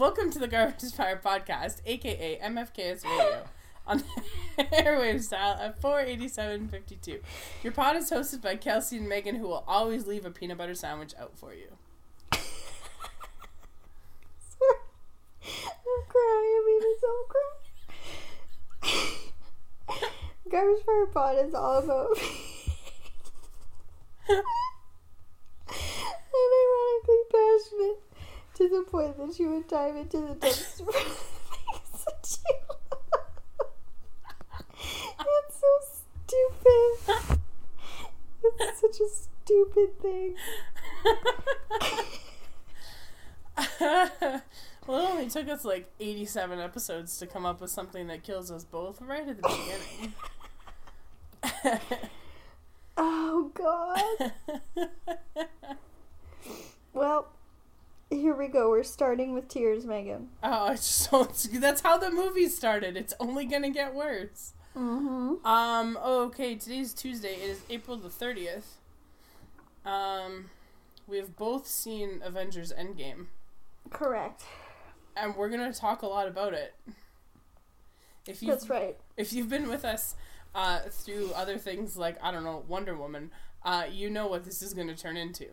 Welcome to the Garbage Fire Podcast, aka MFKS Radio, on the airwave style at 487.52. Your pod is hosted by Kelsey and Megan, who will always leave a peanut butter sandwich out for you. I'm crying. I mean, it's all crying. Garbage Fire Pod is all about unironically passionate to the point that you would dive into the dumpster. for things that you love. so stupid. It's such a stupid thing. well, it only took us like 87 episodes to come up with something that kills us both right at the beginning. Oh God. Well, here we go. We're starting with tears, Megan. oh, it's so it's, that's how the movie started. It's only gonna get worse. Mm-hmm. Um. Okay. Today's Tuesday. It is April the thirtieth. Um, we have both seen Avengers Endgame, Correct. and we're gonna talk a lot about it. If you That's right. if you've been with us uh, through other things like I don't know Wonder Woman, uh, you know what this is gonna turn into.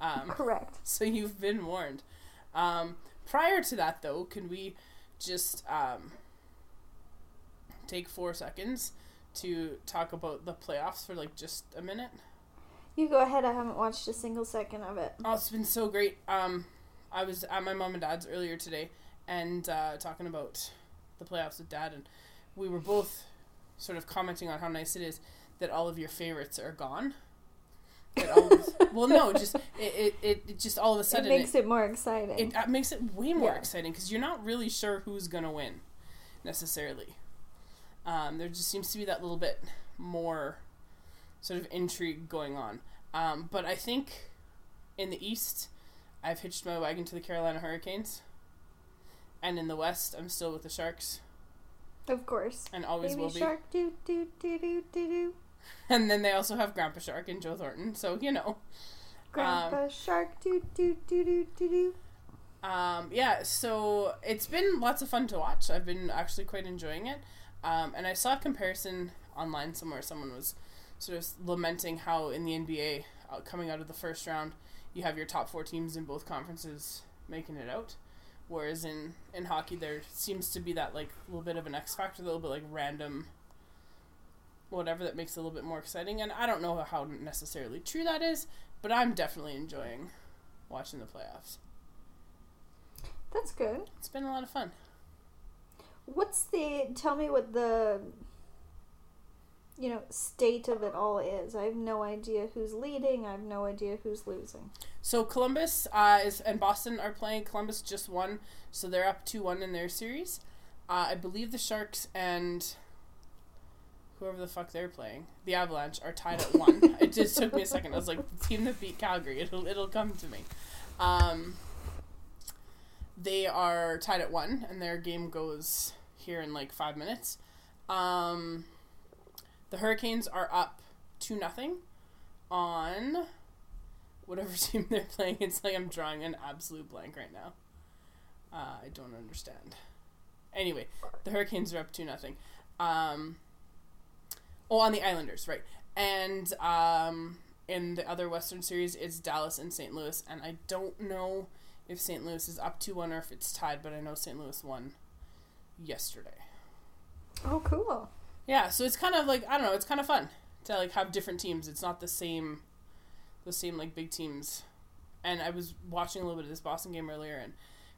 Um, Correct. so you've been warned. Um, prior to that, though, can we just um, take four seconds to talk about the playoffs for like just a minute? You go ahead. I haven't watched a single second of it. Oh, it's been so great. Um, I was at my mom and dad's earlier today and uh, talking about the playoffs with dad, and we were both sort of commenting on how nice it is that all of your favorites are gone. All of, well, no, just it, it, it just all of a sudden It makes it, more exciting. it uh, makes it way more Yeah. exciting because you're not really sure who's gonna win necessarily. Um, there just seems to be that little bit more sort of intrigue going on. Um, but I think in the East, I've hitched my wagon to the Carolina Hurricanes, and in the West, I'm still with the Sharks, of course. and always Baby will be. shark, do do do do do do. And then they also have Grandpa Shark and Joe Thornton, so you know. Grandpa shark, do do do do do do. Um, yeah, so it's been lots of fun to watch. I've been actually quite enjoying it. Um, and I saw a comparison online somewhere. Someone was sort of lamenting how in the NBA, uh, coming out of the first round, you have your top four teams in both conferences making it out. Whereas in, in hockey, there seems to be that like little bit of an X factor, a little bit like random whatever that makes it a little bit more exciting. And I don't know how necessarily true that is, but I'm definitely enjoying watching the playoffs. That's good. It's been a lot of fun. What's the? Tell me what the. You know, state of it all is. I have no idea who's leading. I have no idea who's losing. So Columbus uh, is and Boston are playing. Columbus just won, so they're up two one in their series. Uh, I believe the Sharks and whoever the fuck they're playing, the Avalanche, are tied at one. it just took me a second. I was like, the team that beat Calgary. It'll it'll come to me. Um, they are tied at one, and their game goes here in like five minutes. Um, the Hurricanes are up two nothing on whatever team they're playing. It's like I'm drawing an absolute blank right now. Uh, I don't understand. Anyway, the Hurricanes are up two nothing. Um, oh, on the Islanders, right? And um, in the other Western Series, it's Dallas and St. Louis, and I don't know if St. Louis is up two one or if it's tied, but I know St. Louis won yesterday. Oh, cool. Yeah, so it's kind of like I don't know, it's kind of fun to like have different teams. It's not the same, the same like big teams. And I was watching a little bit of this Boston game earlier, and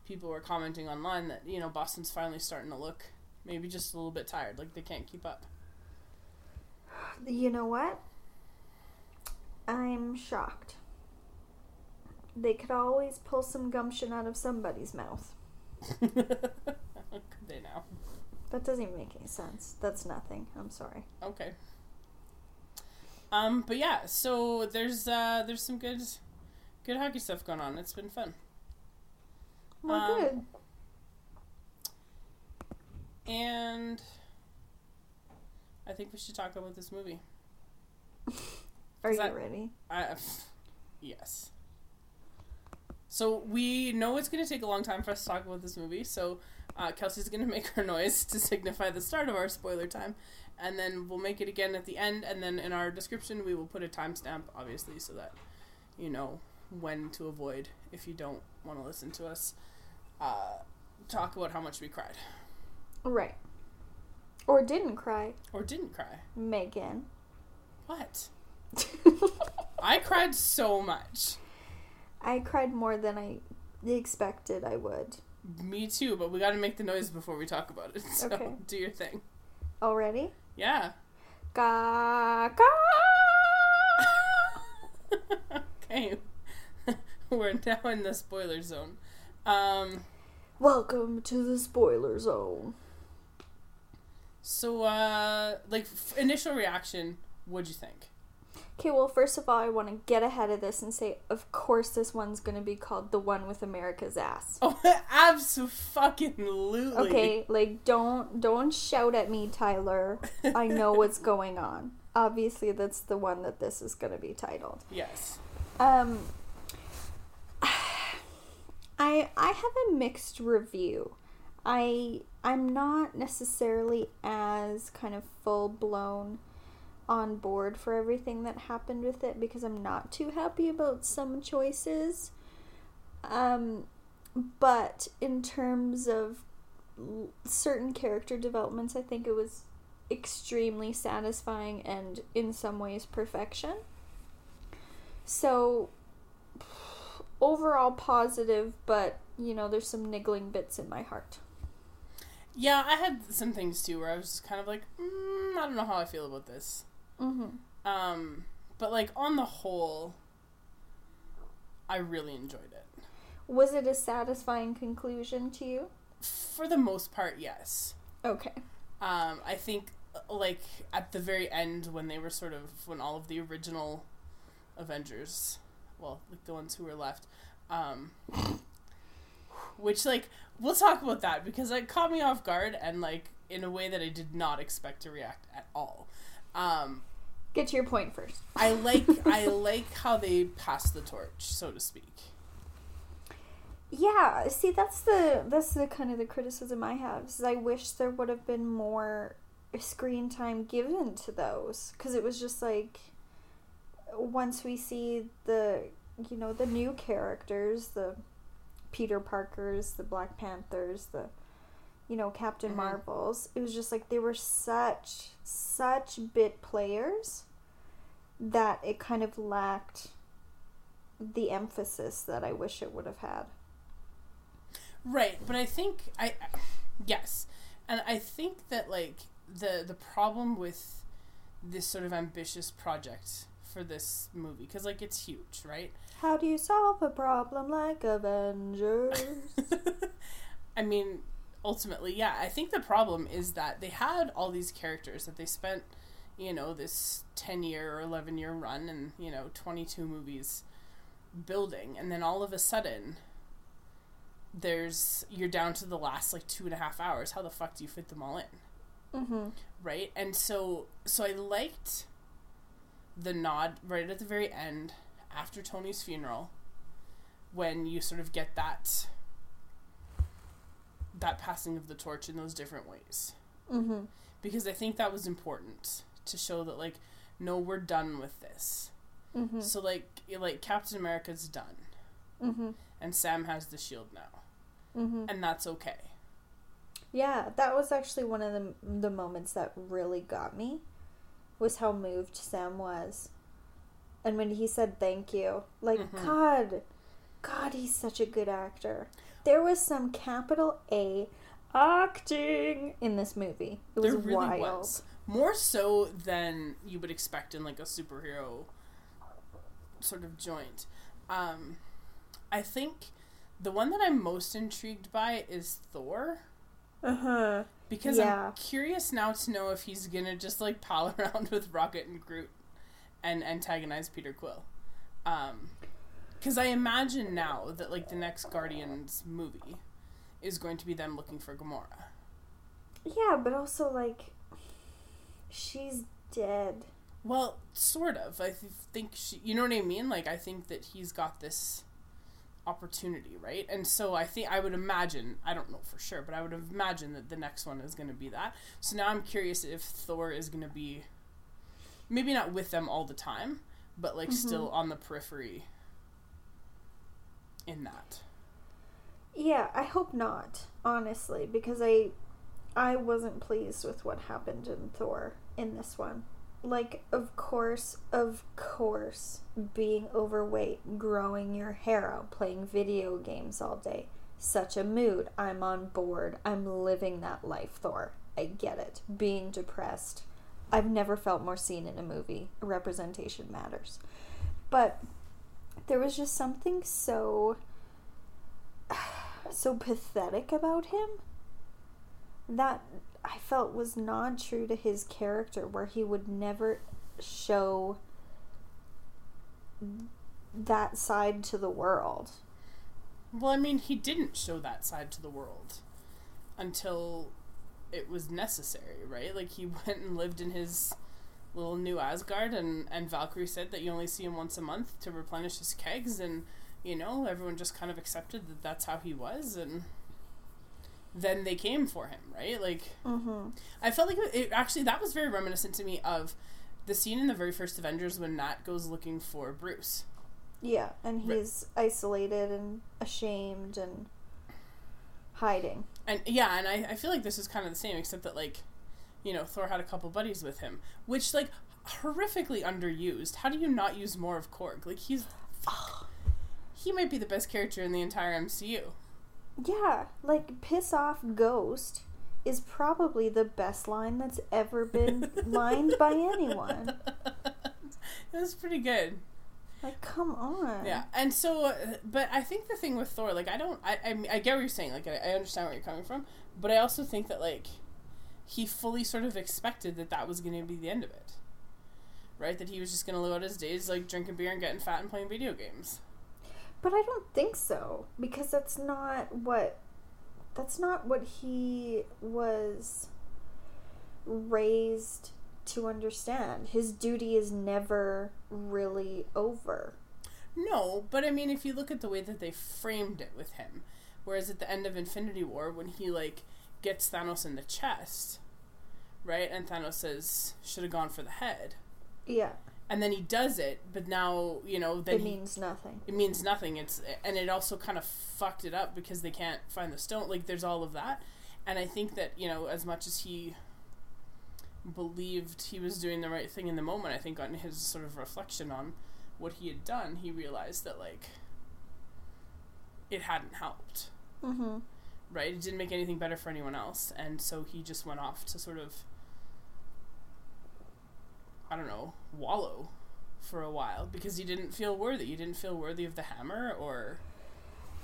people were commenting online that you know Boston's finally starting to look maybe just a little bit tired, like they can't keep up. You know what? I'm shocked. They could always pull some gumption out of somebody's mouth. Could they now? That doesn't even make any sense. That's nothing. I'm sorry. Okay. Um, but yeah, so there's uh there's some good, good hockey stuff going on. It's been fun. Well, Um, good. And I think we should talk about this movie. Are you that- ready? I, yes. So we know it's going to take a long time for us to talk about this movie. So uh, Kelsey's going to make her noise to signify the start of our spoiler time, and then we'll make it again at the end. And then in our description, we will put a timestamp, obviously, so that you know when to avoid if you don't want to listen to us uh, talk about how much we cried Right. Or didn't cry. or didn't cry. Megan. What? I cried so much. I cried more than I expected I would. Me too, but we got to make the noise before we talk about it. So Okay. do your thing. Already? Yeah. Ga ga. okay. We're now in the spoiler zone. Um, Welcome to the spoiler zone. So, uh, like, f- initial reaction, what'd you think? Okay, well, first of all, I want to get ahead of this and say, of course, this one's going to be called The One with America's Ass. Oh, absolutely. Okay, like don't don't shout at me, Tyler. I know what's going on. Obviously, that's the one that this is going to be titled. Yes. Um, I I have a mixed review. I I'm not necessarily as kind of full blown on board for everything that happened with it because I'm not too happy about some choices. Um, but in terms of certain character developments, I think it was extremely satisfying and in some ways perfection. So overall positive, but you know, there's some niggling bits in my heart. Yeah, I had some things too where I was kind of like, mm, I don't know how I feel about this. Mm-hmm. Um, but like on the whole, I really enjoyed it. Was it a satisfying conclusion to you? For the most part, yes. Okay. Um, I think uh, like at the very end when they were sort of when all of the original Avengers, well, like the ones who were left, um, which like we'll talk about that because it caught me off guard and like in a way that I did not expect to react at all. Um, Get to your point first. I like I like how they pass the torch, so to speak. Yeah, see that's the that's the kind of the criticism I have. Is I wish there would have been more screen time given to those cuz it was just like once we see the you know the new characters, the Peter Parkers, the Black Panthers, the you know Captain Mhm. Marvels, it was just like they were such such bit players that it kind of lacked the emphasis that I wish it would have had. Right, but I think I yes, and I think that like the the problem with this sort of ambitious project for this movie because like it's huge, right? How do you solve a problem like Avengers? I mean, ultimately, yeah. I think the problem is that they had all these characters that they spent, you know, this ten year or eleven year run and you know twenty two movies building, and then all of a sudden. There's you're down to the last like two and a half hours. How the fuck do you fit them all in? mm-hmm. right? And so so I liked the nod right at the very end after Tony's funeral when you sort of get that that passing of the torch in those different ways. Mm-hmm. Because I think that was important to show that like no we're done with this. Mm-hmm. So like like Captain America's done Mm-hmm. and Sam has the shield now. Mm-hmm. And that's okay. Yeah, that was actually one of the the moments that really got me was how moved Sam was. And when he said thank you, like Mhm. god, god he's such a good actor. There was some capital A acting in this movie. It was there really wild. was more so than you would expect in like a superhero sort of joint. Um, I think the one that I'm most intrigued by is Thor Uh-huh. Because Yeah. I'm curious now to know if he's gonna just like pal around with Rocket and Groot and antagonize Peter Quill. Um, because I imagine now that like the next Guardians movie is going to be them looking for Gamora. Yeah, but also like she's dead. Well, sort of. I th- think she, you know what I mean. Like, I think that he's got this opportunity, right? And so I think I would imagine, I don't know for sure, but I would imagine that the next one is going to be that. So now I'm curious if Thor is going to be maybe not with them all the time, but like mm-hmm. still on the periphery in that. Yeah, I hope not, honestly, because I I wasn't pleased with what happened in Thor in this one. Like, of course, of course, being overweight, growing your hair out, playing video games all day. Such a mood. I'm on board. I'm living that life, Thor. I get it. Being depressed. I've never felt more seen in a movie. Representation matters. But there was just something so so pathetic about him that I felt was not true to his character, where he would never show that side to the world. Well, I mean, he didn't show that side to the world until it was necessary, right? Like he went and lived in his little new Asgard, and and Valkyrie said that you only see him once a month to replenish his kegs, and you know everyone just kind of accepted that that's how he was, and then they came for him, right? Like, mm-hmm. I felt like it, it, actually that was very reminiscent to me of the scene in the very first Avengers when Nat goes looking for Bruce. Yeah, and he's right. isolated and ashamed and hiding. And yeah, and I, I feel like this is kind of the same, except that like, you know, Thor had a couple buddies with him, which like horrifically underused. How do you not use more of Korg? Like he's he might be the best character in the entire MCU. Yeah, like piss off Ghost is probably the best line that's ever been lined by anyone. It was pretty good. Like, come on. Yeah, and so, uh, but I think the thing with Thor, like, I don't, I, I, I get what you're saying. Like, I, I understand where you're coming from, but I also think that like, he fully sort of expected that that was going to be the end of it, right? That he was just going to live out his days like drinking beer and getting fat and playing video games. But I don't think so because that's not what that's not what he was raised to understand. His duty is never really over. No, but I mean if you look at the way that they framed it with him, whereas at the end of Infinity War when he like gets Thanos in the chest, right? And Thanos says should have gone for the head. Yeah and then he does it, but now you know then it means nothing. It means nothing. It's and it also kind of fucked it up because they can't find the stone. Like there's all of that, and I think that you know as much as he believed he was doing the right thing in the moment, I think on his sort of reflection on what he had done, he realized that like it hadn't helped. Mm-hmm. Right, it didn't make anything better for anyone else, and so he just went off to sort of I don't know, wallow for a while because you didn't feel worthy. You didn't feel worthy of the hammer or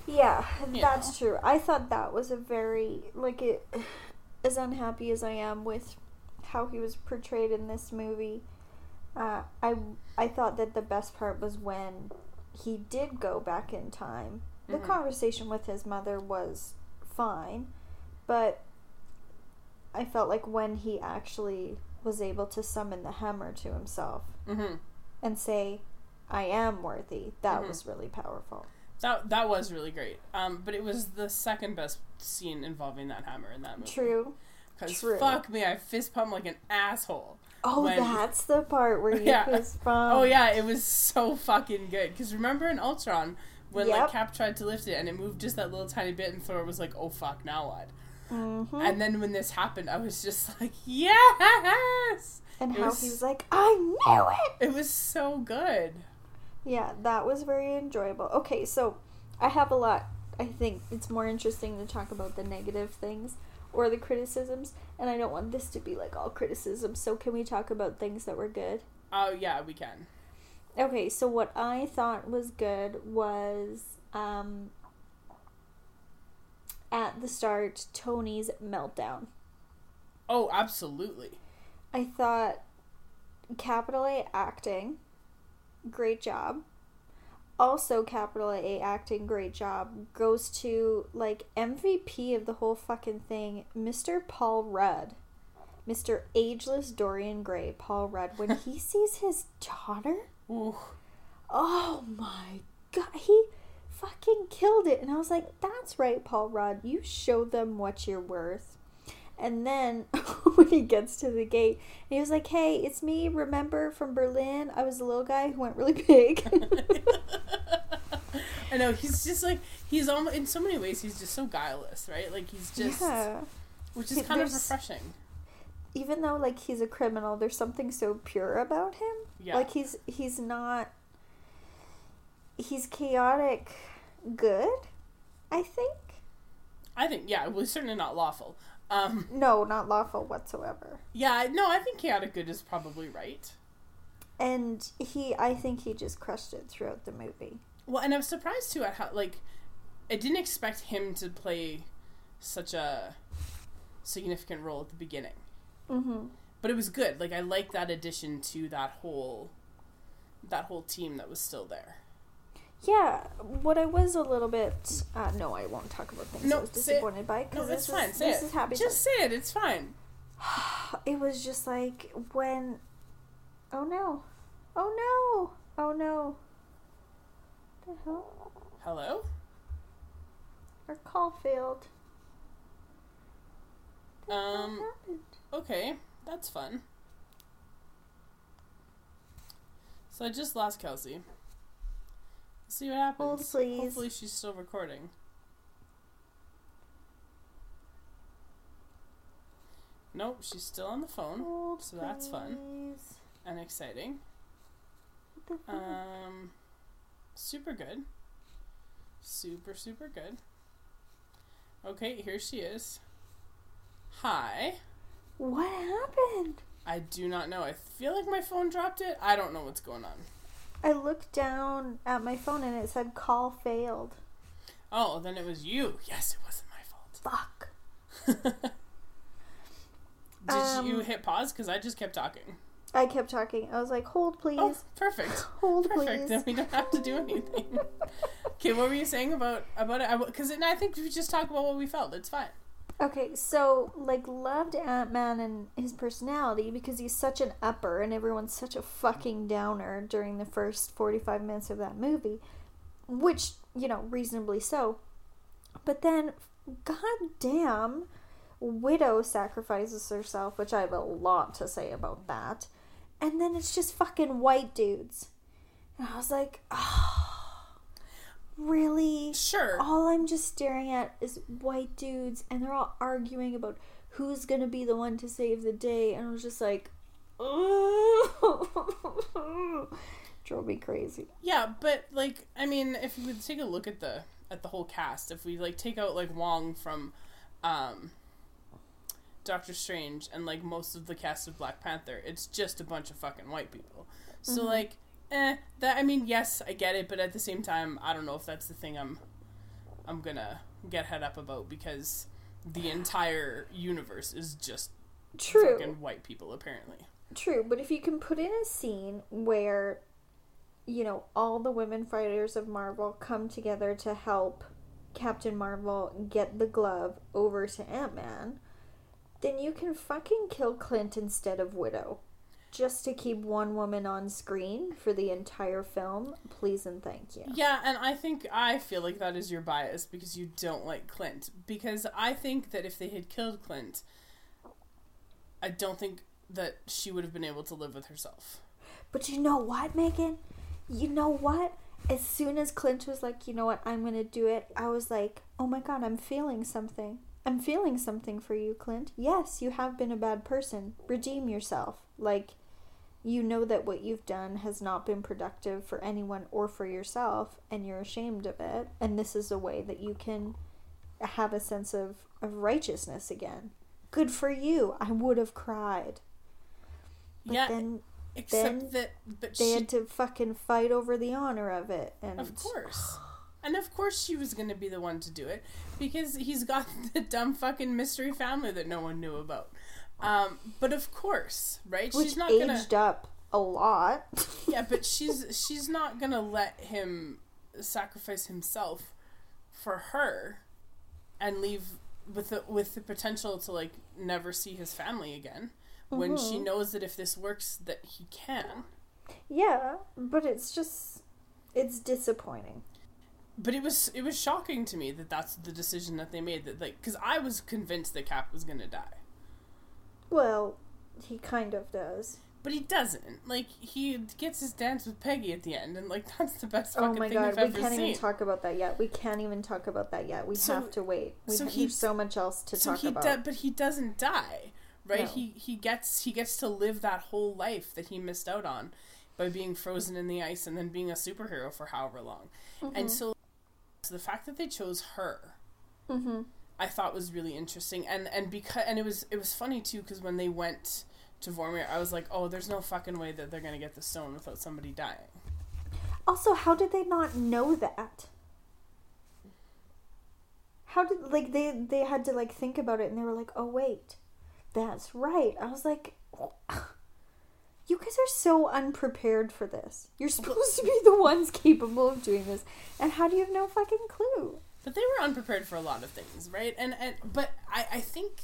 Yeah, that's know. true. I thought that was a very like it as unhappy as I am with how he was portrayed in this movie. Uh, I I thought that the best part was when he did go back in time. The mm-hmm. conversation with his mother was fine, but I felt like when he actually was able to summon the hammer to himself mm-hmm. and say, "I am worthy." That mm-hmm. was really powerful. That that was really great. Um, but it was the second best scene involving that hammer in that movie. True. Because fuck me, I fist pump like an asshole. Oh, when, that's the part where you yeah. fist pump. Oh yeah, it was so fucking good. Because remember in Ultron when yep. like Cap tried to lift it and it moved just that little tiny bit, and Thor was like, "Oh fuck, now what?" Mm-hmm. And then when this happened, I was just like, yes! And it how was, he was like, I knew it! It was so good. Yeah, that was very enjoyable. Okay, so I have a lot. I think it's more interesting to talk about the negative things or the criticisms, and I don't want this to be like all criticism, so can we talk about things that were good? Oh, yeah, we can. Okay, so what I thought was good was um, at the start Tony's meltdown. Oh, absolutely. I thought capital A acting, great job. Also, capital A acting, great job. Goes to like MVP of the whole fucking thing, Mr. Paul Rudd. Mr. Ageless Dorian Gray, Paul Rudd, when he sees his daughter. Ooh. Oh my god. He fucking killed it. And I was like, that's right, Paul Rudd. You show them what you're worth. And then when he gets to the gate, he was like, hey, it's me. Remember from Berlin? I was a little guy who went really big. I know he's just like he's almost in so many ways he's just so guileless, right? Like he's just yeah. which is kind of refreshing. Even though like he's a criminal, there's something so pure about him. Yeah. Like he's he's not he's chaotic good, I think. I think yeah, it was certainly not lawful. Um No, not lawful whatsoever. yeah, no, I think chaotic good is probably right. And he I think he just crushed it throughout the movie. Well, and I'm surprised too at how like I didn't expect him to play such a significant role at the beginning. Mm-hmm. But it was good. Like I like that addition to that whole that whole team that was still there. Yeah, what I was a little bit uh, no, I won't talk about things No, I was disappointed by No, because that's this fine. is this it. is happy. Just say it. It's fine. it was just like when oh no oh no oh no the hell Hello? our call failed hell Um, happened? Okay, that's fun. So I just lost Kelsey. See what happens. Hold, please. Hopefully she's still recording. Nope, she's still on the phone Hold, so that's fun. please. and exciting. What the fuck? Um, super good. Super, super good. Okay, here she is. Hi. what happened I do not know. I feel like my phone dropped it. I don't know what's going on. I looked down at my phone and it said call failed Oh, then it was you. Yes, it wasn't my fault. Fuck. Did you Um, hit pause? Because I just kept talking. I kept talking I was like hold please Oh, perfect. hold Perfect. please Then we don't have to do anything. okay, what were you saying about about it? Because and I think we just talk about what we felt. It's fine. Okay, so like loved Ant Man and his personality because he's such an upper and everyone's such a fucking downer during the first forty five minutes of that movie, which you know reasonably so. But then, goddamn, Widow sacrifices herself, which I have a lot to say about that, and then it's just fucking white dudes, and I was like, oh, really? Sure. all I'm just staring at is white dudes, and they're all arguing about who's gonna be the one to save the day, and I was just like, oh, drove me crazy. Yeah, but like I mean, if you would take a look at the at the whole cast, if we like take out like Wong from um Doctor Strange and like most of the cast of Black Panther, it's just a bunch of fucking white people. So like eh that I mean, yes, I get it, but at the same time, I don't know if that's the thing I'm I'm to get head up about because the entire universe is just True, fucking white people apparently. true, but if you can put in a scene where, you know, all the women fighters of Marvel come together to help Captain Marvel get the glove over to Ant Man, then you can fucking kill Clint instead of Widow. Just to keep one woman on screen for the entire film, please and thank you. Yeah, and I think I feel like that is your bias because you don't like Clint. Because I think that if they had killed Clint, I don't think that she would have been able to live with herself. But you know what, Megan? You know what? As soon as Clint was like, you know what, I'm gonna do it, I was like, oh my god, I'm feeling something. I'm feeling something for you, Clint. Yes, you have been a bad person. Redeem yourself. Like, you know that what you've done has not been productive for anyone or for yourself, and you're ashamed of it. And this is a way that you can have a sense of, of righteousness again. Good for you. I would have cried. But yeah, then except then that but they she had to fucking fight over the honor of it and Of course. And of course she was going to be the one to do it because he's got the dumb fucking mystery family that no one knew about. Um, but of course, right? which she's not aged gonna up a lot Yeah, but she's she's not going to let him sacrifice himself for her and leave with the with the potential to like never see his family again when she Mhm. knows that if this works that he can. yeah but it's just it's disappointing but it was it was shocking to me that that's the decision that they made that like because I was convinced that Cap was gonna die, Well, he kind of does. but he doesn't. Like he gets his dance with Peggy at the end, and like that's the best Oh fucking my thing god, I've we can't seen. even talk about that yet. We can't even talk about that yet. We So- have to wait. We so ha- he- so much else to so talk he about. but he doesn't die, right? No. He he gets he gets to live that whole life that he missed out on by being frozen in the ice and then being a superhero for however long. Mm-hmm. And so, so the fact that they chose her mm-hmm. I thought was really interesting, and and because and it was it was funny too because when they went to Vormir, I was like, oh, there's no fucking way that they're gonna get the stone without somebody dying. Also, how did they not know that? How did like they they had to like think about it and they were like, "Oh wait. That's right." I was like, "You guys are so unprepared for this. You're supposed to be the ones capable of doing this. And how do you have no fucking clue?" But they were unprepared for a lot of things, right? And and but I I think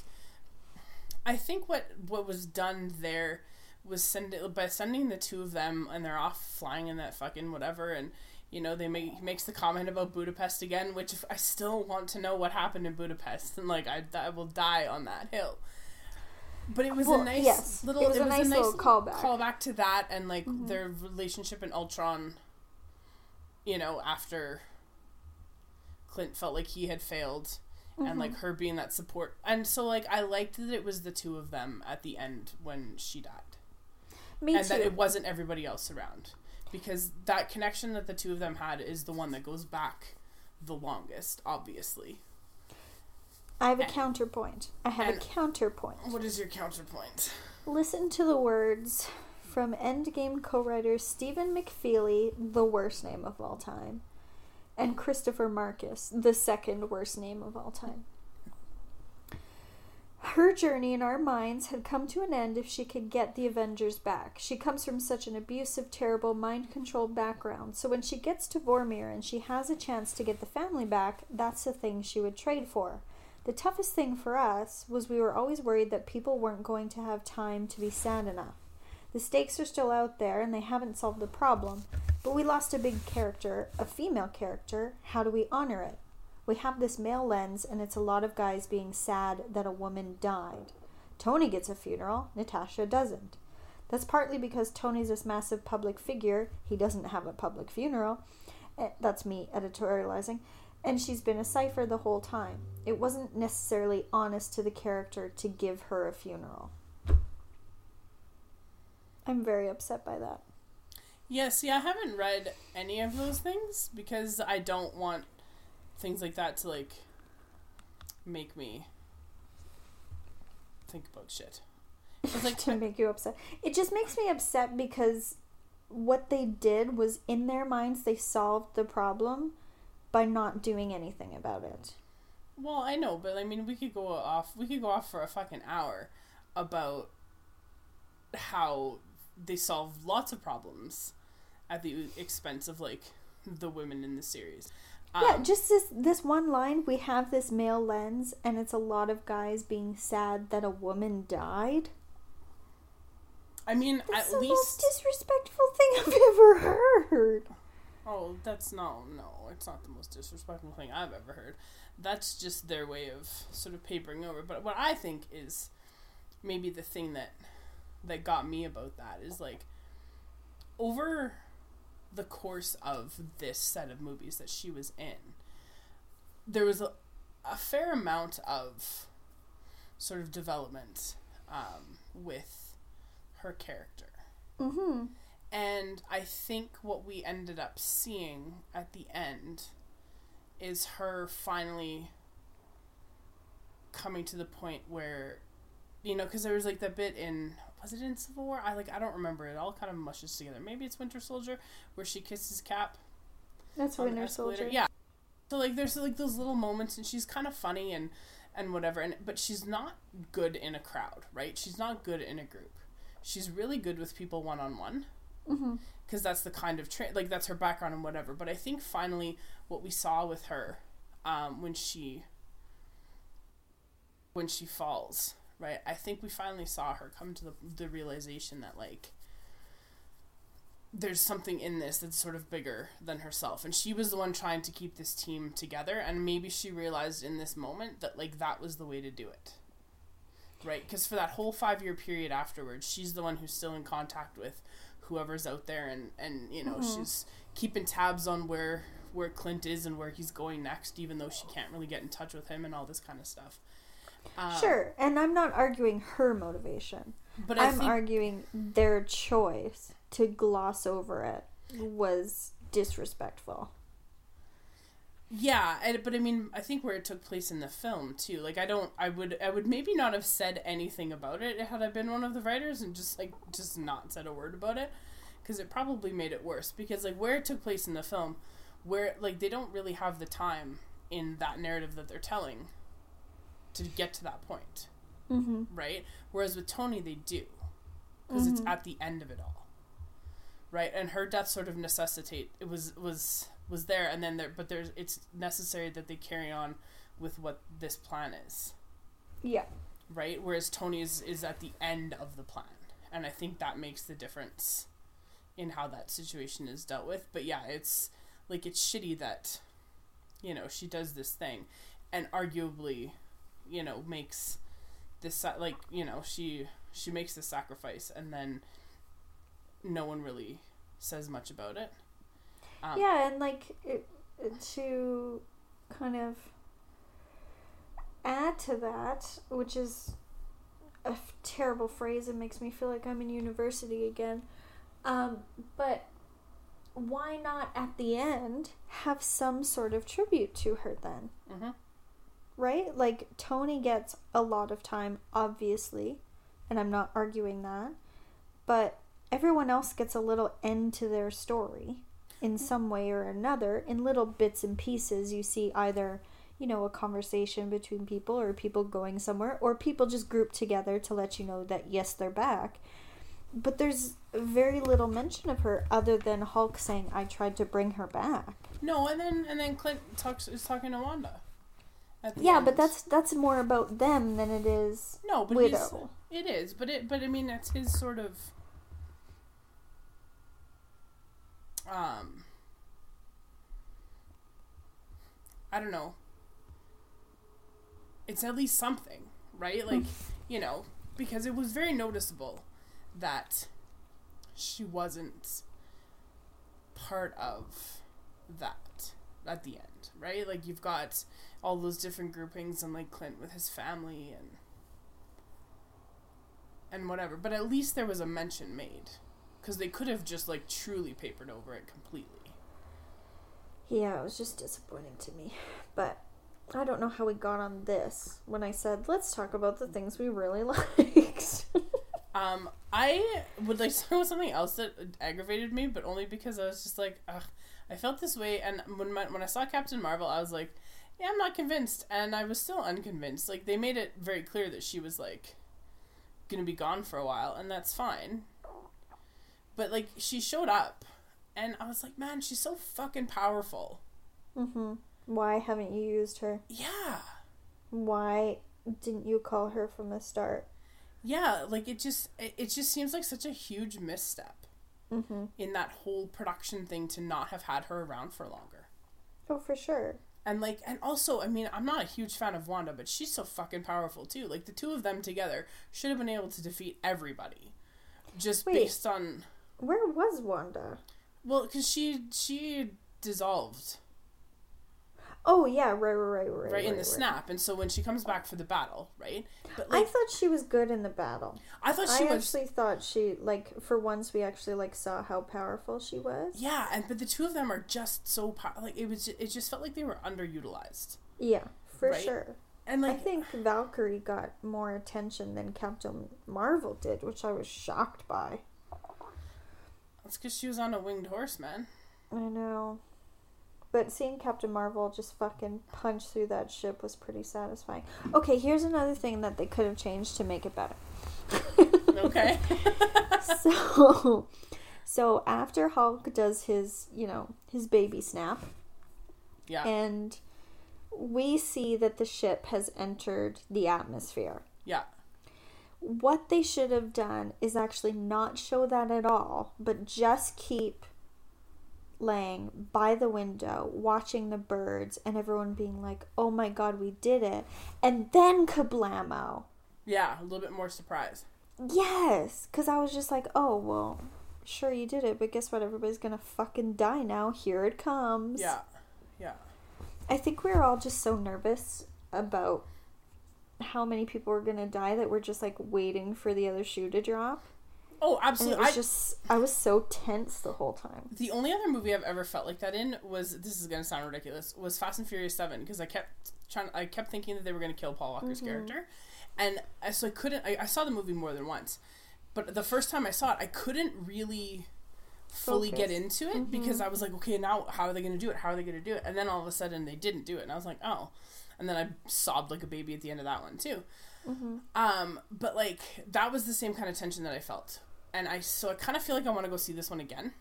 I think what what was done there was send by sending the two of them and they're off flying in that fucking whatever and you know they make makes the comment about Budapest again, which I still want to know what happened in Budapest and like I, I will die on that hill. But it was Well, a nice yes, little it was a nice little callback. callback to that and like Mhm. their relationship in Ultron. You know after Clint felt like he had failed and Mm-hmm. like her being that support and so like i liked that it was the two of them at the end when she died Me and too. that it wasn't everybody else around because that connection that the two of them had is the one that goes back the longest obviously I have a counterpoint. I have and- a counterpoint. what is your counterpoint Listen to the words from Endgame co-writer Stephen McFeely, the worst name of all time, and Christopher Markus, the second worst name of all time. Her journey in our minds had come to an end if she could get the Avengers back. She comes from such an abusive, terrible, mind controlled background, so when she gets to Vormir and she has a chance to get the family back, that's the thing she would trade for. The toughest thing for us was we were always worried that people weren't going to have time to be sad enough. The stakes are still out there and they haven't solved the problem, but we lost a big character, a female character. How do we honor it? We have this male lens, and it's a lot of guys being sad that a woman died. Tony gets a funeral, Natasha doesn't. That's partly because Tony's this massive public figure, he doesn't have a public funeral. Eh, That's me editorializing. And she's been a cipher the whole time. It wasn't necessarily honest to the character to give her a funeral. I'm very upset by that. yeah see i haven't read any of those things because i don't want things like that to like make me think about shit it's like to make you upset. It just makes me upset because what they did was in their minds they solved the problem by not doing anything about it. Well, I know, but I mean, we could go off. We could go off for a fucking hour about how they solve lots of problems at the expense of like the women in the series. yeah, Um, just this this one line, we have this male lens and it's a lot of guys being sad that a woman died. I mean, That's at the most least. disrespectful thing I've ever heard. Oh, that's no, no. It's not the most disrespectful thing I've ever heard. That's just their way of sort of papering over. But what I think is maybe the thing that that got me about that is like over the course of this set of movies that she was in, there was a, a fair amount of sort of development um, with her character. Mm-hmm. And I think what we ended up seeing at the end is her finally coming to the point where, you know, because there was like that bit in was it in Civil War? I like I don't remember. It all kind of mushes together. Maybe it's Winter Soldier where she kisses Cap That's Winter. Soldier. Yeah. So like there's like those little moments and she's kind of funny and and whatever and but she's not good in a crowd, right? She's not good in a group. She's really good with people one on one Mm-hmm. because that's the kind of tra- like that's her background and whatever. But I think finally what we saw with her um, when she when she falls, right? I think we finally saw her come to the the realization that like there's something in this that's sort of bigger than herself and she was the one trying to keep this team together and maybe she realized in this moment that like that was the way to do it right because for that whole five year period afterwards she's the one who's still in contact with whoever's out there and and you know Mhm. she's keeping tabs on where where clint is and where he's going next even though she can't really get in touch with him and all this kind of stuff Uh, sure, and I'm not arguing her motivation. but i I'm think arguing their choice to gloss over it was disrespectful. Yeah, but I mean, I think where it took place in the film too. Like, I don't, I would, I would maybe not have said anything about it had I been one of the writers, and just like just not said a word about it, because it probably made it worse. Because like where it took place in the film, where like they don't really have the time in that narrative that they're telling to get to that point, Mm-hmm. right? Whereas with Tony, they do, because it's at the end of it all, right? And her death sort of necessitate it was was was there, and then there, but there's it's necessary that they carry on with what this plan is, Yeah. right? Whereas Tony is is at the end of the plan, and I think that makes the difference in how that situation is dealt with. But yeah, it's like it's shitty that you know she does this thing, and arguably, you know, makes this like you know she she makes this sacrifice, and then no one really says much about it. Um, yeah, and like it, to kind of add to that, which is a f- terrible phrase. It makes me feel like I'm in university again. Um, but why not at the end have some sort of tribute to her then? hmm right? Like Tony gets a lot of time, obviously, and I'm not arguing that, but everyone else gets a little end to their story in some way or another. In little bits and pieces, you see either, you know, a conversation between people or people going somewhere or people just grouped together to let you know that yes, they're back. But there's very little mention of her other than Hulk saying, I tried to bring her back. No, and then and then Clint talks is talking to Wanda. Yeah, end. but that's that's more about them than it is no, but Widow. it is, but it but I mean that's his sort of um I don't know. It's at least something, right? Like, you know, because it was very noticeable that she wasn't part of that at the end, right? Like you've got all those different groupings and like Clint with his family and and whatever. But at least there was a mention made because they could have just like truly papered over it completely. Yeah, it was just disappointing to me. But I don't know how we got on this when I said, let's talk about the things we really liked. Um, I would like to talk about something else that aggravated me, but only because I was just like, ugh, I felt this way, and when my, when I saw Captain Marvel, I was like, yeah, I'm not convinced, and I was still unconvinced. Like they made it very clear that she was like gonna be gone for a while, and that's fine. But like she showed up, and I was like, man, she's so fucking powerful. mm-hmm. Why haven't you used her? Yeah. Why didn't you call her from the start? Yeah, like it just it, it just seems like such a huge misstep Mm-hmm. in that whole production thing to not have had her around for longer. Oh, for sure. And like and also, I mean, I'm not a huge fan of Wanda, but she's so fucking powerful too. Like the two of them together should have been able to defeat everybody. Just Wait. based on Where was Wanda? well, cuz she she dissolved Oh, yeah, right, right, right, right. right, in the right. snap. And so when she comes back for the battle, right? But I like thought she was good in the battle. I, thought she I was actually thought she, like, for once we actually, like, saw how powerful she was. yeah, and but the two of them are just so pow- like it was it just felt like they were underutilized. Yeah, for Right? sure. And I think Valkyrie got more attention than Captain Marvel did, which I was shocked by. That's because she was on a winged horse, man. I know. But seeing Captain Marvel just fucking punch through that ship was pretty satisfying. Okay, here's another thing that they could have changed to make it better. Okay. so, so after Hulk does his, you know, his baby snap, yeah. and we see that the ship has entered the atmosphere. yeah. What they should have done is actually not show that at all, but just keep Lang by the window watching the birds and everyone being like, "Oh my god, we did it." And then kablamo. Yeah, a little bit more surprise. Yes, cuz I was just like, "Oh, well, sure you did it, but guess what? Everybody's going to fucking die now. Here it comes." Yeah. Yeah. I think we were all just so nervous about how many people were going to die that we're just like waiting for the other shoe to drop. Oh, And it absolutely. was I, just I was so tense the whole time. the only other movie I've ever felt like that in was this is gonna sound ridiculous was Fast and Furious Seven because I kept trying I kept thinking that they were gonna kill Paul Walker's Mm-hmm. character, and I, so I couldn't. I, I saw the movie more than once, but the first time I saw it, I couldn't really fully get into it because I was like, okay, now how are they gonna do it? How are they gonna do it? And then all of a sudden they didn't do it, and I was like, oh, and then I sobbed like a baby at the end of that one too. Um, but like that was the same kind of tension that I felt, and I so I kind of feel like I want to go see this one again,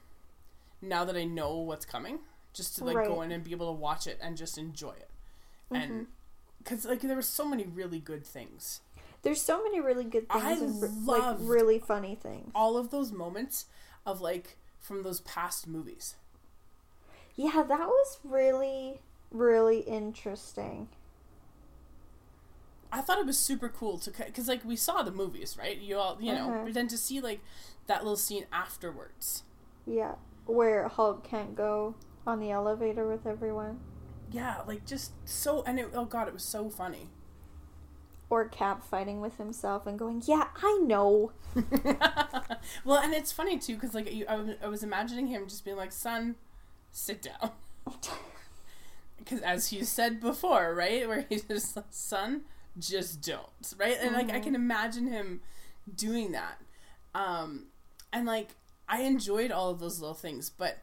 now that I know what's coming, just to like go in and be able to watch it and just enjoy it, and because like there were so many really good things. There's so many really good things I and like really funny things. All of those moments of like from those past movies. Yeah, that was really really interesting. I thought it was super cool to because like we saw the movies, right? You all you know, Uh-huh. but then to see like that little scene afterwards. Yeah, where Hulk can't go on the elevator with everyone, Yeah, like just so and it, oh god, it was so funny. or Cap fighting with himself and going, "Yeah, I know." well, and it's funny too because like you, I, was- I was imagining him just being like, "Son, sit down," because as you said before, right, where he's just like, "Son, just don't," right, and like I can imagine him doing that, um, and like I enjoyed all of those little things, but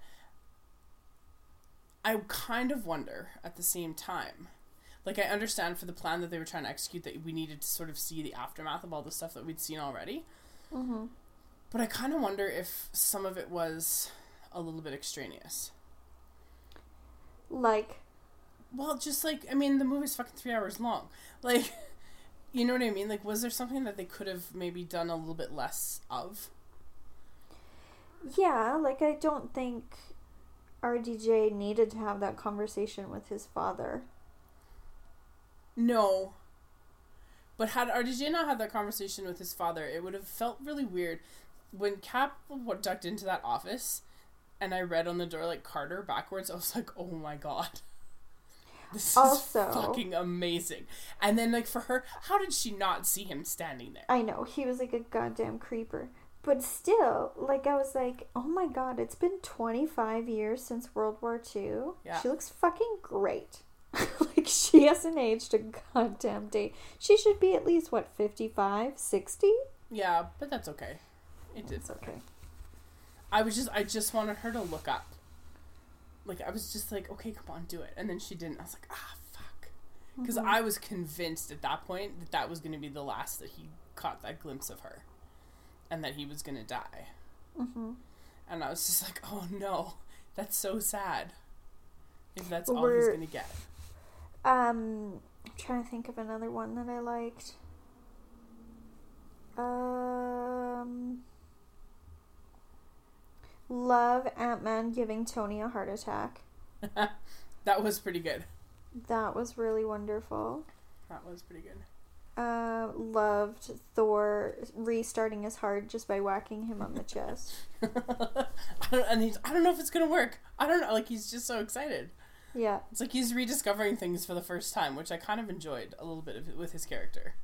I kind of wonder at the same time. Like I understand for the plan that they were trying to execute that we needed to sort of see the aftermath of all the stuff that we'd seen already. hmm But I kind of wonder if some of it was a little bit extraneous. Like, Well, just like I mean, the movie's fucking three hours long. Like, you know what I mean? Like, was there something that they could have maybe done a little bit less of? yeah, like I don't think RDJ needed to have that conversation with his father. No. But had RDJ not had that conversation with his father, it would have felt really weird when Cap w- ducked into that office, and I read on the door like Carter backwards. I was like, oh my god. This is fucking amazing. And then, like, for her, how did she not see him standing there? I know he was like a goddamn creeper, but still, like I was like, oh my god, it's been 25 years since World War II. Yeah. She looks fucking great. like she hasn't aged a goddamn day. She should be at least what 55, 60. Yeah, but that's okay. It did. It's okay. I was just, I just wanted her to look up. Like, I was just like, okay, come on, do it. And then she didn't. I was like, ah, fuck. Because Mm-hmm. I was convinced at that point that that was going to be the last that he caught that glimpse of her. And that he was going to die. Mm-hmm. And I was just like, oh no, that's so sad. If that's all he's going to get. Um, I'm trying to think of another one that I liked. Um, love Ant Man giving Tony a heart attack. that was pretty good. That was really wonderful. That was pretty good. Uh, loved Thor restarting his heart just by whacking him on the chest. I don't, and he's, I don't know if it's going to work. I don't know. Like, he's just so excited. Yeah, It's like he's rediscovering things for the first time, which I kind of enjoyed a little bit of with his character.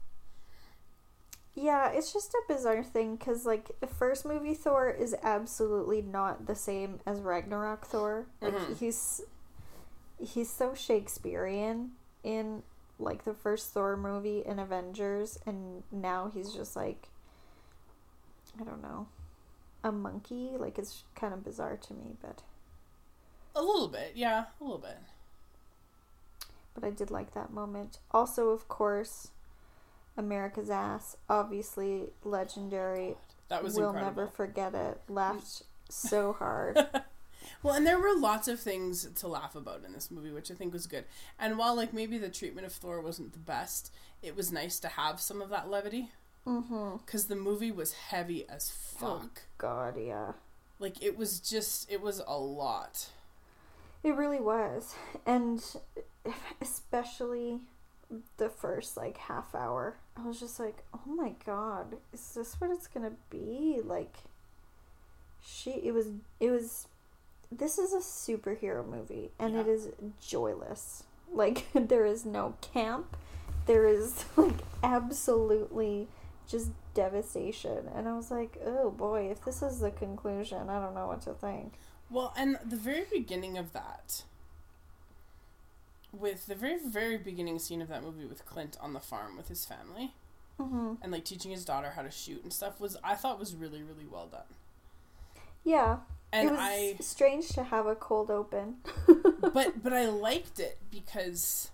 Yeah. It's just a bizarre thing because like the first movie Thor is absolutely not the same as Ragnarok Thor. Like Mhm. he's he's so Shakespearean in like the first Thor movie in Avengers, and now he's just like I don't know a monkey. Like it's kind of bizarre to me, but A little bit, yeah, a little bit. but I did like that moment. Also, of course, America's ass, obviously legendary. That was we'll incredible. never forget it. Laughed so hard. Well, and there were lots of things to laugh about in this movie, which I think was good. And while like maybe the treatment of Thor wasn't the best, it was nice to have some of that levity. Mm-hmm. because the movie was heavy as fuck. God, yeah. Like it was just, it was a lot. It really was. And especially the first like half hour, I was just like, "Oh my god, is this what it's going to be?" Like she it was it was this is a superhero movie and it Yeah. is joyless. Like there is no camp. There is like absolutely just devastation. And I was like, "Oh boy, if this is the conclusion, I don't know what to think." Well, and the very beginning of that, with the very very beginning scene of that movie with Clint on the farm with his family Mhm. and like teaching his daughter how to shoot and stuff was I thought was really really well done. Yeah, And it was I strange to have a cold open. but but I liked it because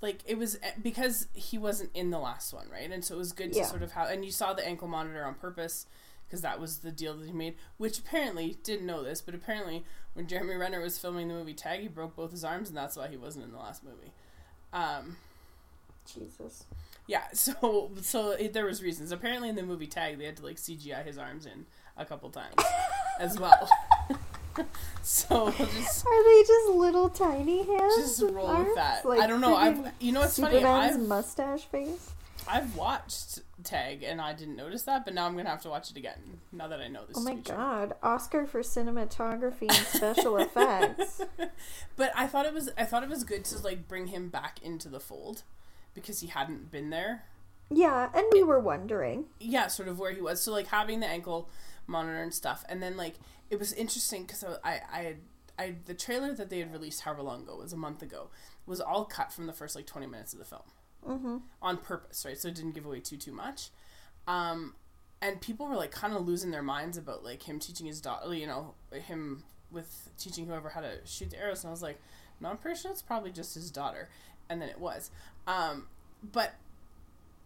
like it was eh, because he wasn't in the last one, right? And so it was good to Yeah. sort of have and you saw the ankle monitor on purpose because that was the deal that he made, which apparently didn't know this, but apparently when Jeremy Renner was filming the movie Tag, he broke both his arms and that's why he wasn't in the last movie. Um Jesus. yeah, so so it, there was reasons. Apparently in the movie Tag, they had to like CGI his arms in a couple times as well. so we'll just Are they just little tiny hands? just roll arms? with that. Like I don't know. I've you know what's funny? Superman's I've mustache face. I've watched Tag and I didn't notice that, but now I'm gonna have to watch it again now that I know this. Oh my true. god! Oscar for cinematography and special effects. But I thought it was I thought it was good to like bring him back into the fold because he hadn't been there. Yeah, and we were wondering. Yeah, sort of where he was. So like having the ankle monitor and stuff, and then like it was interesting because I I had I the trailer that they had released however long ago was a month ago was all cut from the first like 20 minutes of the film. Mm-hmm. on purpose, right? So it didn't give away too too much. Um, and people were like kind of losing their minds about like him teaching his daughter, you know, him with teaching whoever how to shoot the arrows. And I was like, no, I'm pretty sure it's probably just his daughter. And then it was. Um, but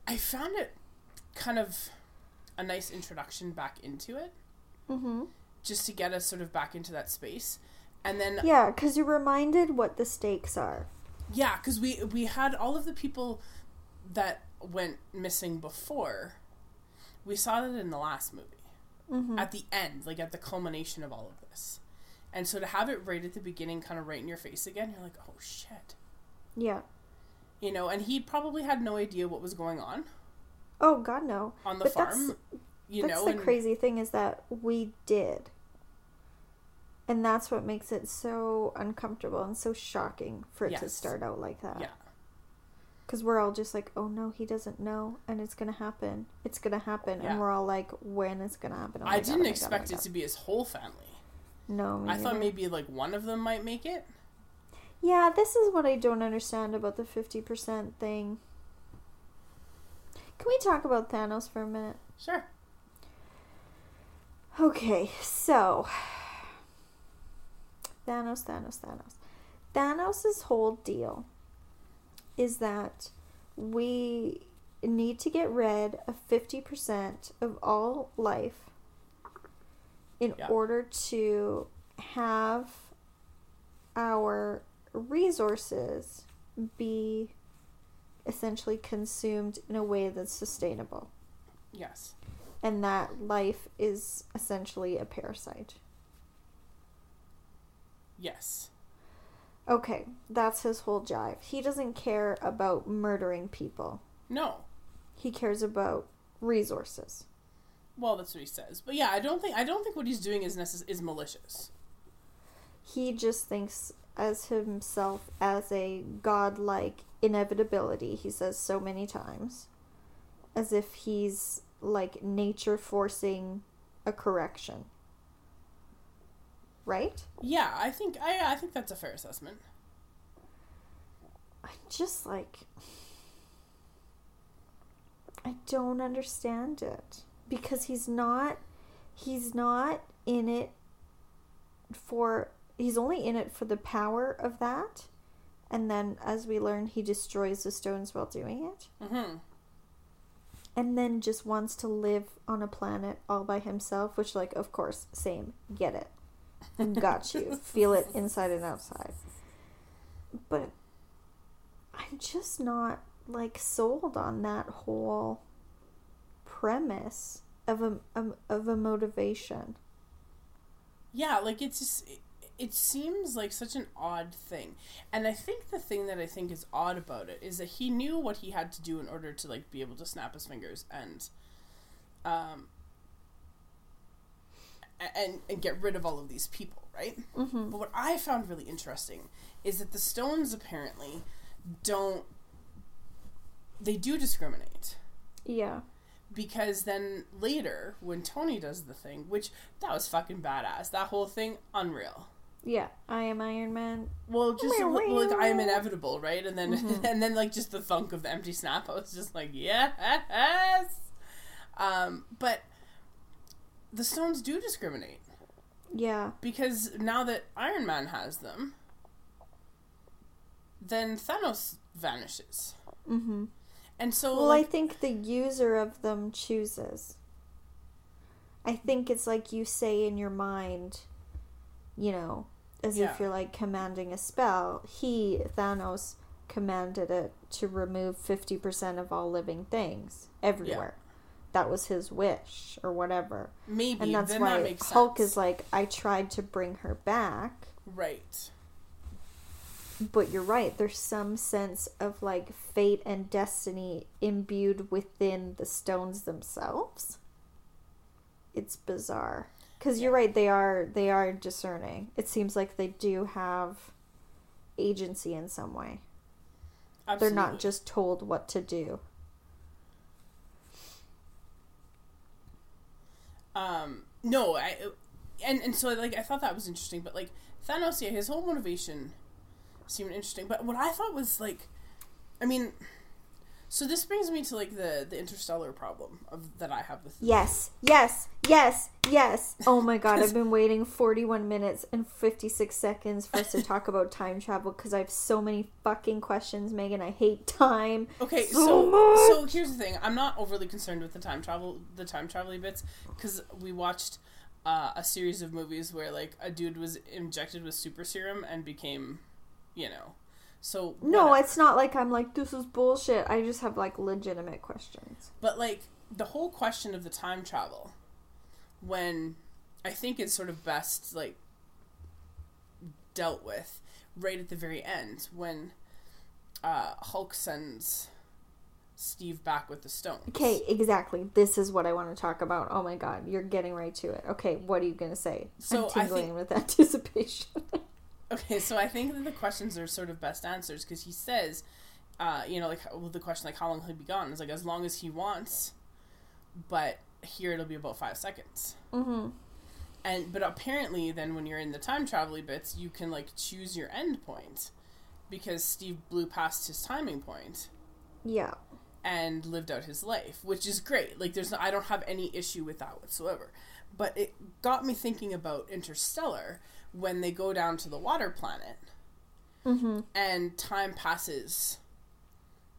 I found it kind of a nice introduction back into it, Mm-hmm. just to get us sort of back into that space. And then Yeah, because you're reminded what the stakes are. Yeah, because we we had all of the people that went missing before. We saw that in the last movie Mm-hmm. at the end, like at the culmination of all of this, and so to have it right at the beginning, kind of right in your face again, you're like, oh shit, Yeah. you know. And he probably had no idea what was going on Oh God, no. on the But that's- farm, you That's know. the and crazy thing is that we did. And that's what makes it so uncomfortable and so shocking for it to start out like that. Yeah. Because we're all just like, oh no, he doesn't know, and it's gonna happen. It's gonna happen, Yeah. and we're all like, when is it gonna happen? Oh I oh didn't God, oh expect it God. to be his whole family. No, me I thought maybe like one of them might make it. Yeah, this is what I don't understand about the fifty percent thing. Can we talk about Thanos for a minute? Sure. Okay, so Thanos, Thanos, Thanos. Thanos' whole deal is that we need to get rid of 50% of all life in Yeah. order to have our resources be essentially consumed in a way that's sustainable Yes. and that life is essentially a parasite. Yes. Okay, that's his whole jive. He doesn't care about murdering people. No. He cares about resources. Well, that's what he says. But yeah, I don't think I don't think what he's doing is necess- is malicious. He just thinks as himself as a godlike inevitability, he says so many times. As if he's like nature forcing a correction. Right? Yeah, I think I I think that's a fair assessment. I'm just like I don't understand it because he's not he's not in it for he's only in it for the power of that and then as we learn he destroys the stones while doing it Mm-hmm. and then just wants to live on a planet all by himself which like of course same get it got you feel it inside and outside but i'm just not like sold on that whole premise of a, of, of a motivation. Yeah, like it's just it, it seems like such an odd thing. And I think the thing that I think is odd about it is that he knew what he had to do in order to like be able to snap his fingers and um and and get rid of all of these people, right? Mm-hmm. But what I found really interesting is that the stones apparently don't they do discriminate Yeah. because then later when Tony does the thing, which that was fucking badass. That whole thing unreal. Yeah. I am Iron Man. Well, just like I am inevitable, right? And then Mhm. and then like just the thunk of the empty snap. I was just like, yes. Um, but the stones do discriminate Yeah. because now that Iron Man has them, then Thanos vanishes, Mm-hmm. and so Well, like I think the user of them chooses. I think it's like you say in your mind, you know, as Yeah. if you're like commanding a spell. He, Thanos, commanded it to remove 50% of all living things everywhere. That was his wish or whatever. maybe And that's why that Hulk sense. is like, I tried to bring her back. right. But you're right. There's some sense of like fate and destiny imbued within the stones themselves. It's bizarre. Cuz you're right, they are they are discerning. It seems like they do have agency in some way. Absolutely. They're not just told what to do. Um, no, I and and so like I thought that was interesting, but like Thanos, yeah, his whole motivation seemed interesting. But what I thought was like, I mean, so this brings me to like the the interstellar problem of that I have with Yes. Yes. Yes. Yes. Oh my god, I've been waiting 41 minutes and 56 seconds for us to talk about time travel cuz I have so many fucking questions, Megan. I hate time. Okay, so so much. so here's the thing. I'm not overly concerned with the time travel, the time traveling bits, because we watched uh, a series of movies where like a dude was injected with super serum and became, you know, so No, whatever. it's not like I'm like this is bullshit. I just have like legitimate questions. But like the whole question of the time travel, when I think it's sort of best like dealt with right at the very end when uh, Hulk sends Steve back with the stones. Okay, exactly. This is what I want to talk about. Oh my god, you're getting right to it. Okay, what are you gonna say? So, I'm I tingling think- with anticipation. Okay, so I think that the questions are sort of best answers because he says, uh, you know, like well, the question like how long he'll be gone is like as long as he wants, but here it'll be about five seconds. mm-hmm. And but apparently, then when you're in the time travel bits, you can like choose your end point because Steve blew past his timing point Yeah. and lived out his life, which is great. Like there's no, I don't have any issue with that whatsoever. But it got me thinking about Interstellar when they go down to the water planet Mm-hmm. and time passes.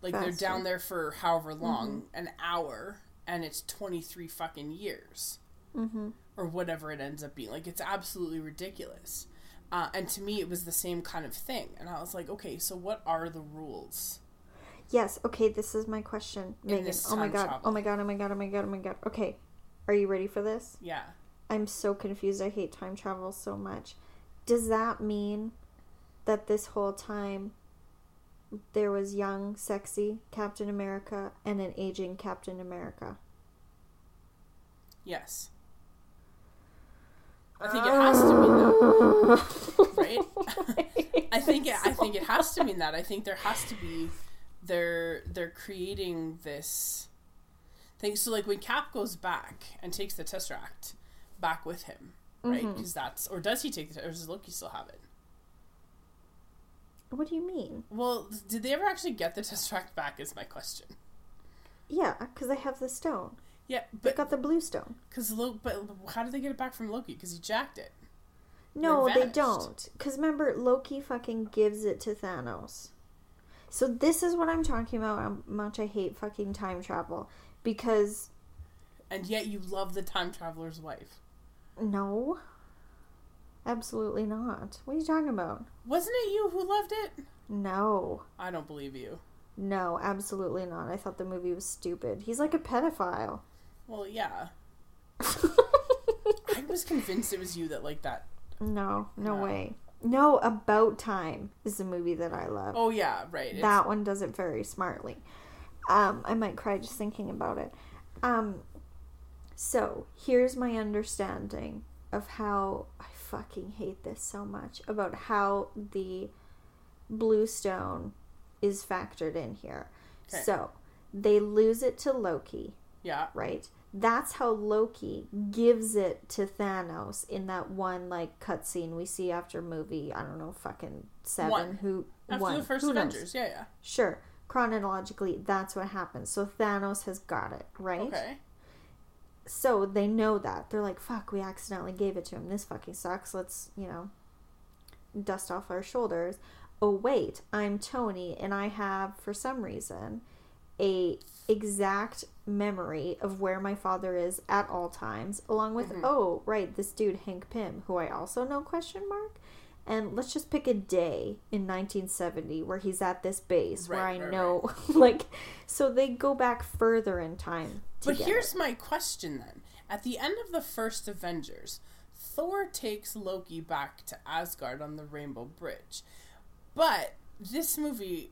Like they're down there for however long, an hour, and it's 23 fucking years Mm-hmm. or whatever it ends up being. Like it's absolutely ridiculous. Uh, and to me, it was the same kind of thing. And I was like, okay, so what are the rules? Yes. Okay. This is my question, Megan. Oh my god. travel. Oh my god. Oh my god. Oh my god. Oh my god. Okay. Are you ready for this? Yeah. I'm so confused. I hate time travel so much. Does that mean that this whole time there was young, sexy Captain America and an aging Captain America? Yes. I think it has to mean that, right? I think it, I think it has to mean that. I think there has to be they're they're creating this thing. So like when Cap goes back and takes the Tesseract back with him, right? Mm-hmm. Because that's or does he take the or does Loki still have it? What do you mean? Well, did they ever actually get the Tesseract back? Is my question. Yeah, because they have the stone. Yeah, They but got the blue stone. because Lo- but how did they get it back from Loki? Because he jacked it. No, they don't. Because remember, Loki fucking gives it to Thanos. So this is what I'm talking about. How much I hate fucking time travel. Because And yet you love the time traveler's wife. No, absolutely not. What are you talking about? Wasn't it you who loved it? No, I don't believe you. no, absolutely not. I thought the movie was stupid. He's like a pedophile. Well, yeah. I was convinced it was you that liked that. no, no, No. way. No, About Time is a movie that I love. Oh yeah, right. It's- that one does it very smartly. Um, I might cry just thinking about it. Um, so here's my understanding of how I fucking hate this so much about how the bluestone is factored in here. Okay. So they lose it to Loki, yeah. right? That's how Loki gives it to Thanos in that one like cutscene we see after movie. I don't know, fucking seven. One. Who After one? the first Who knows? Avengers, yeah, yeah. Sure, chronologically, that's what happens. So Thanos has got it, right? Okay. So they know that. They're like, fuck, we accidentally gave it to him. This fucking sucks. Let's, you know, dust off our shoulders. Oh, wait, I'm Tony, and I have, for some reason, a exact memory of where my father is at all times, along with, Mhm. oh, right, this dude, Hank Pym, who I also know, question mark? And let's just pick a day in 1970 where he's at this base where I Right, right, know, like, so they go back further in time. To But here's my question then. At the end of the first Avengers, Thor takes Loki back to Asgard on the Rainbow Bridge. But this movie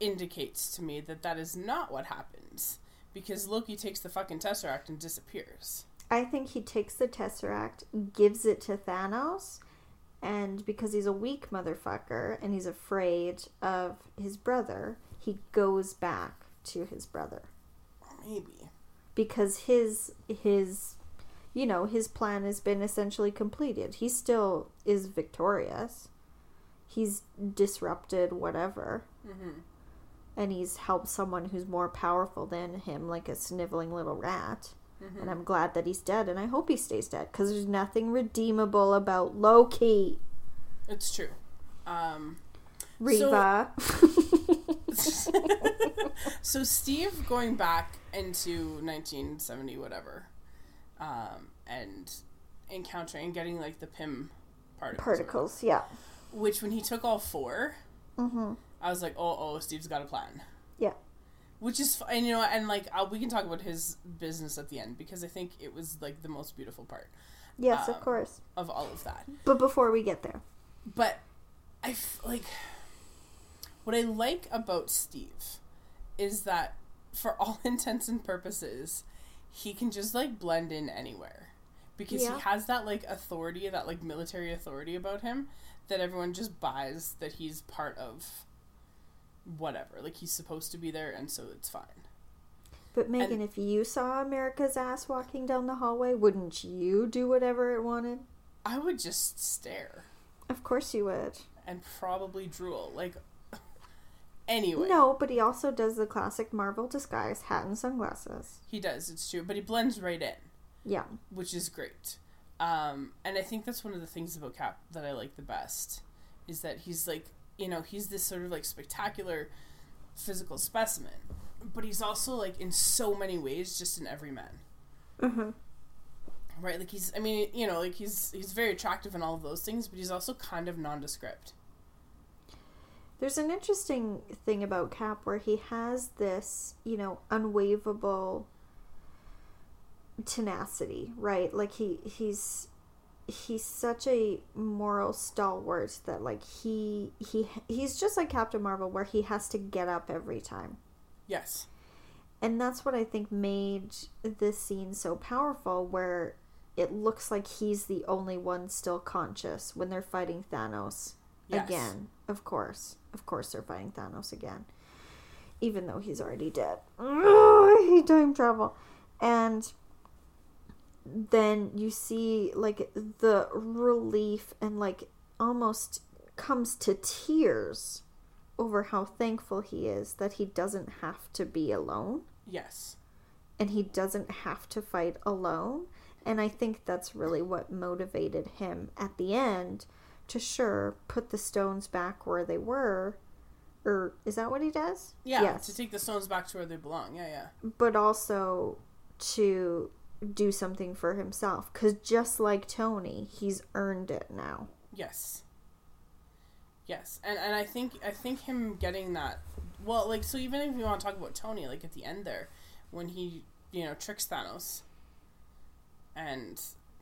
indicates to me that that is not what happens because Loki takes the fucking Tesseract and disappears. I think he takes the Tesseract, gives it to Thanos, and because he's a weak motherfucker and he's afraid of his brother, he goes back to his brother Maybe. because his his you know, his plan has been essentially completed. He still is victorious. He's disrupted whatever hmm and he's helped someone who's more powerful than him like a sniveling little rat. Hmm And I'm glad that he's dead, and I hope he stays dead because there's nothing redeemable about Loki. It's true. Um, Riva. so Steve going back into 1970 whatever um, and encountering getting like the Pym particles, Particles, yeah. which when he took all four Mm-hmm. i was like oh oh steve's got a plan. Which is and you know and like i we can talk about his business at the end because i think it was like the most beautiful part. Yes, Um, of course. of all of that. But before we get there, but I f- like what I like about Steve is that for all intents and purposes, he can just like blend in anywhere. Because Yeah. he has that like authority, that like military authority about him that everyone just buys that he's part of whatever. Like he's supposed to be there and so it's fine. but Megan, if you saw America's ass walking down the hallway, wouldn't you do whatever it wanted? I would just stare Of course you would. and probably drool. Like anyway. No, but he also does the classic Marvel disguise hat and sunglasses. He does, it's true, but he blends right in. Yeah. which is great. Um, and I think that's one of the things about Cap that I like the best is that he's like, you know, he's this sort of like spectacular physical specimen, but he's also like in so many ways just an everyman, Mm-hmm. right? Like he's, I mean, you know, like he's he's very attractive and all of those things, but he's also kind of nondescript. There's an interesting thing about Cap where he has this, you know, unwavable tenacity, right? Like he he's he's such a moral stalwart that like he he he's just like Captain Marvel where he has to get up every time. Yes, And that's what I think made this scene so powerful where it looks like he's the only one still conscious when they're fighting Thanos Yes. again. Of course. Of course they're fighting Thanos again. Even though he's already dead. I hate time travel. And then you see like the relief and like almost comes to tears over how thankful he is that he doesn't have to be alone yes, and he doesn't have to fight alone. And I think that's really what motivated him at the end to sure put the stones back where they were. Or is that what he does? yeah. Yes. To take the stones back to where they belong. Yeah, yeah. But also to do something for himself. Because just like Tony, he's earned it now. Yes. Yes, and and I think I think him getting that well, like so even if you want to talk about Tony, like at the end there, when he you know, tricks Thanos and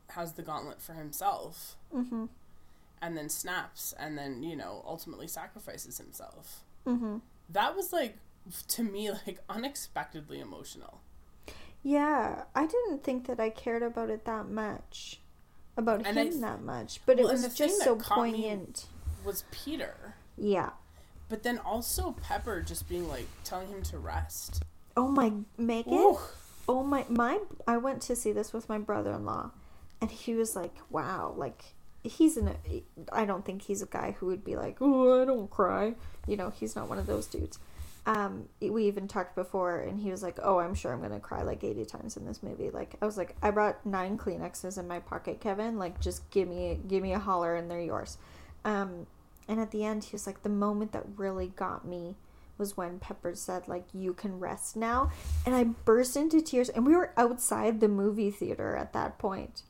has the gauntlet for himself Mm-hmm. and then snaps and then, you know, ultimately sacrifices himself. Mm-hmm. That was like to me like unexpectedly emotional. Yeah, I didn't think that I cared about it that much, about And him th- that much, but Well, it was just so poignant. Was Peter. Yeah. But then also Pepper just being like telling him to rest. Oh my, Megan. Ooh. Oh my, my. I went to see this with my brother-in-law, and he was like, "Wow, like." He's an. I don't think he's a guy who would be like, "Oh, I don't cry." You know, he's not one of those dudes. Um, we even talked before, and he was like, "Oh, I'm sure I'm gonna cry like 80 times in this movie." Like, I was like, "I brought nine Kleenexes in my pocket, Kevin. Like, just give me, give me a holler, and they're yours." Um, and at the end, he was like, "The moment that really got me was when Pepper said, like, you can rest now," and I burst into tears. And we were outside the movie theater at that point.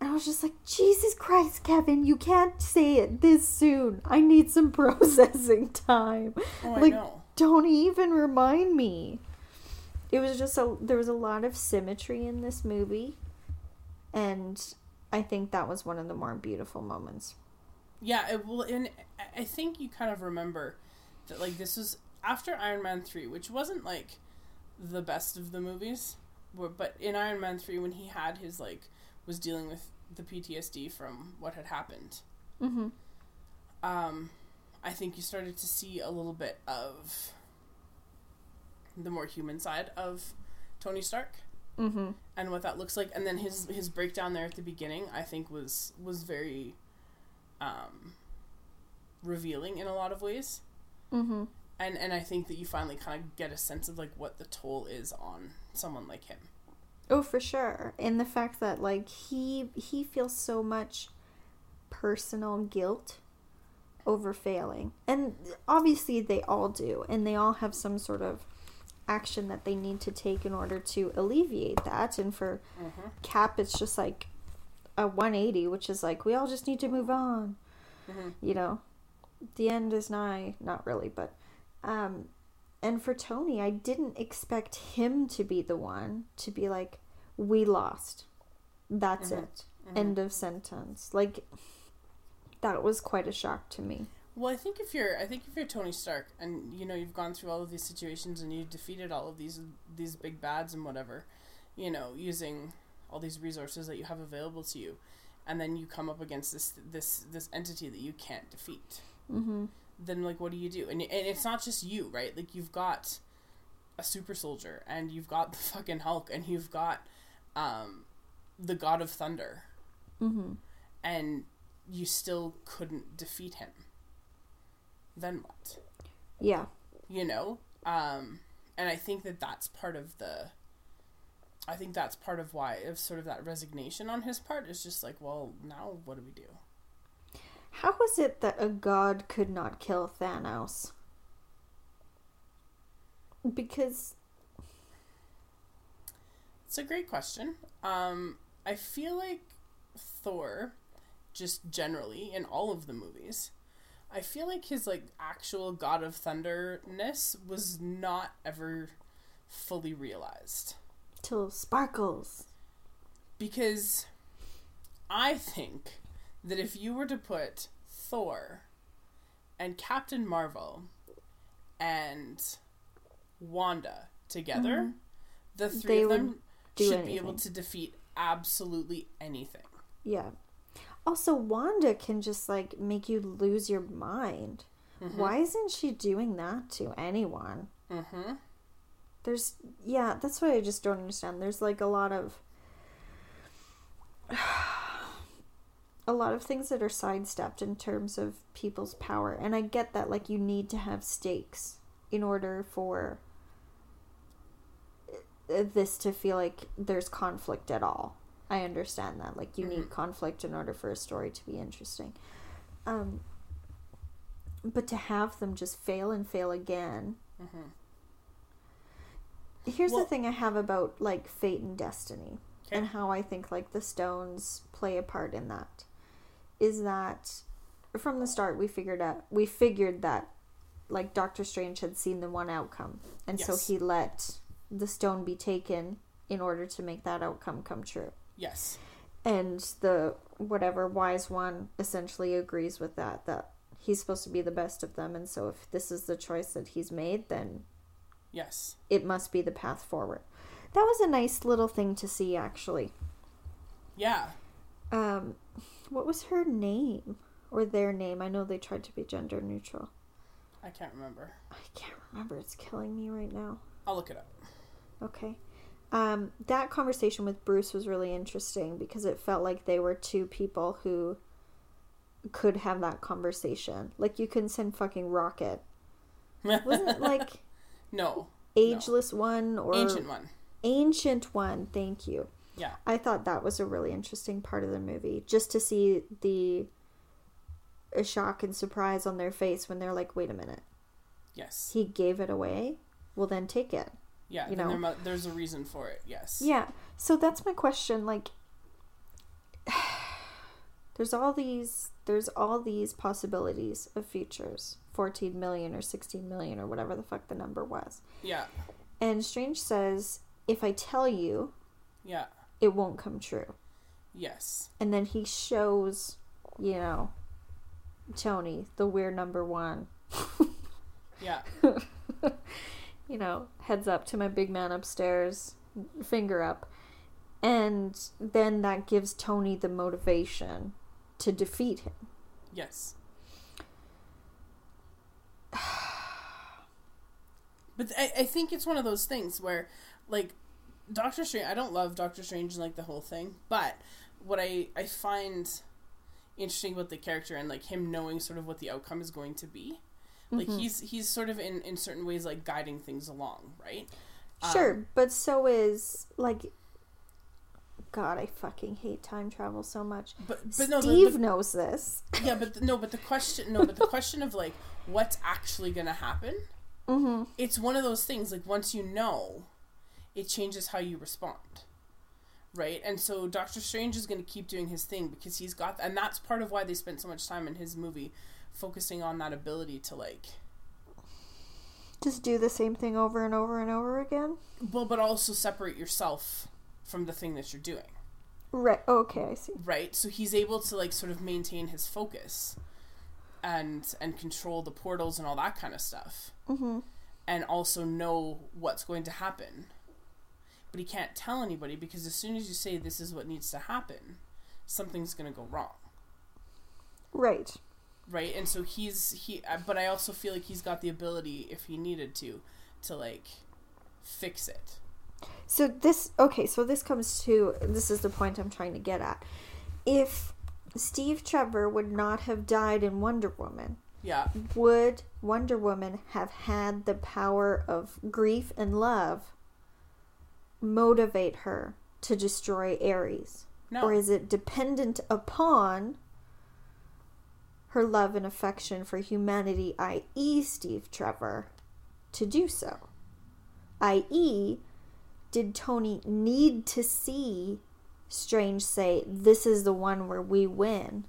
And I was just like, Jesus Christ, Kevin, you can't say it this soon. I need some processing time. Oh, I know. Don't even remind me. It was just a there was a lot of symmetry in this movie, and I think that was one of the more beautiful moments. Yeah, it, well, and I- think you kind of remember that like this was after Iron Man three, which wasn't like the best of the movies, but in Iron Man three when he had his like was dealing with the PTSD from what had happened. Mm-hmm. Um, I think you started to see a little bit of the more human side of Tony Stark Mm-hmm. and what that looks like and then his his breakdown there at the beginning i think was was very um revealing in a lot of ways Mm-hmm. and and i think that you finally kind of get a sense of like what the toll is on someone like him Oh, for sure. And the fact that like he he feels so much personal guilt over failing. And obviously they all do and they all have some sort of action that they need to take in order to alleviate that and for mm-hmm. Cap it's just like a 180 which is like we all just need to move on. Mhm. You know. The end is nigh, not really, but um and for Tony, I didn't expect him to be the one to be like, we lost. That's Mhm. it. End of sentence. Like, that was quite a shock to me. well i think if you're i think if you're tony stark and you know you've gone through all of these situations and you've defeated all of these these big bads and whatever you know using all these resources that you have available to you and then you come up against this this this entity that you can't defeat Mm-hmm. then like what do you do and, and it's not just you right like you've got a super soldier and you've got the fucking hulk and you've got um the god of thunder Mm-hmm. and you still couldn't defeat him then what Yeah. you know um and i think that that's part of the i think that's part of why of sort of that resignation on his part is just like well now what do we do How was it that a god could not kill Thanos? Because, It's a great question. Um, I feel like Thor, just generally in all of the movies, I feel like his like actual God of Thunderness was not ever fully realized till sparkles. because I think that if you were to put Thor and Captain Marvel and Wanda together, the three Mm-hmm. They of them should be able to defeat absolutely anything. Yeah. Also, Wanda can just like make you lose your mind. Why isn't she doing that to anyone? Mm-hmm. There's yeah, that's what I just don't understand. There's like a lot of a lot of things that are sidestepped in terms of people's power. And I get that like you need to have stakes in order for uh, this to feel like there's conflict at all. I understand that. Like you need conflict in order for a story to be interesting. Um but to have them just fail and fail again Mm-hmm. Here's Well- the thing I have about like fate and destiny Okay. and how I think like the stones play a part in that is that from the start we figured out we figured that like Doctor Strange had seen the one outcome and so he let the stone be taken in order to make that outcome come true. Yes. And the whatever wise one essentially agrees with that that he's supposed to be the best of them and so if this is the choice that he's made then Yes. it must be the path forward. That was a nice little thing to see actually. Yeah. Um what was her name or their name? I know they tried to be gender neutral. I can't remember. I can't remember. It's killing me right now. I'll look it up. Okay. Um, that conversation with Bruce was really interesting because it felt like they were two people who could have that conversation. Like you couldn't send fucking Rocket. Wasn't it like no. Ageless One or Ancient one. Ancient One? Thank you. Yeah. I thought that was a really interesting part of the movie, just to see the a shock and surprise on their face when they're like, "Wait a minute, Yes. he gave it away. Well, then take it." Yeah. you know. there mu- there's a reason for it. Yes. Yeah. So that's my question. Like, there's all these, there's all these possibilities of futures. 14 million or 16 million or whatever the fuck the number was. Yeah. And Strange says, if I tell you, Yeah. it won't come true. Yes. And then he shows, you know, Tony, the weird number one. Yeah. you know, heads up to my big man upstairs, finger up. And then that gives Tony the motivation to defeat him. Yes. But I, I think it's one of those things where, like, Doctor Strange. I don't love Doctor Strange and like the whole thing, but what I I find interesting about the character and like him knowing sort of what the outcome is going to be, like he's he's sort of in in certain ways like guiding things along, right? Um, Sure, but so is like God, I fucking hate time travel so much. But but no, the- Steve the, knows this. yeah, but the, no, but the question no, but the question of like what's actually gonna happen. Mm-hmm. it's one of those things like once you know it changes how you respond right and so doctor strange is going to keep doing his thing because he's got and that's part of why they spent so much time in his movie focusing on that ability to like Just do the same thing over and over and over again. well but also separate yourself from the thing that you're doing Right. Okay, I see. right so he's able to like sort of maintain his focus and and control the portals and all that kind of stuff Mm-hmm. and also know what's going to happen. But he can't tell anybody because as soon as you say this is what needs to happen, something's going to go wrong, Right. Right? And so he's he but I also feel like he's got the ability if he needed to to like fix it. So this okay, so this comes to this is the point I'm trying to get at. If Steve Trevor would not have died in Wonder Woman, Yeah. would Wonder Woman have had the power of grief and love motivate her to destroy Ares? No. Or is it dependent upon her love and affection for humanity, i.e., Steve Trevor, to do so? I.e., did Tony need to see Strange say, This is the one where we win?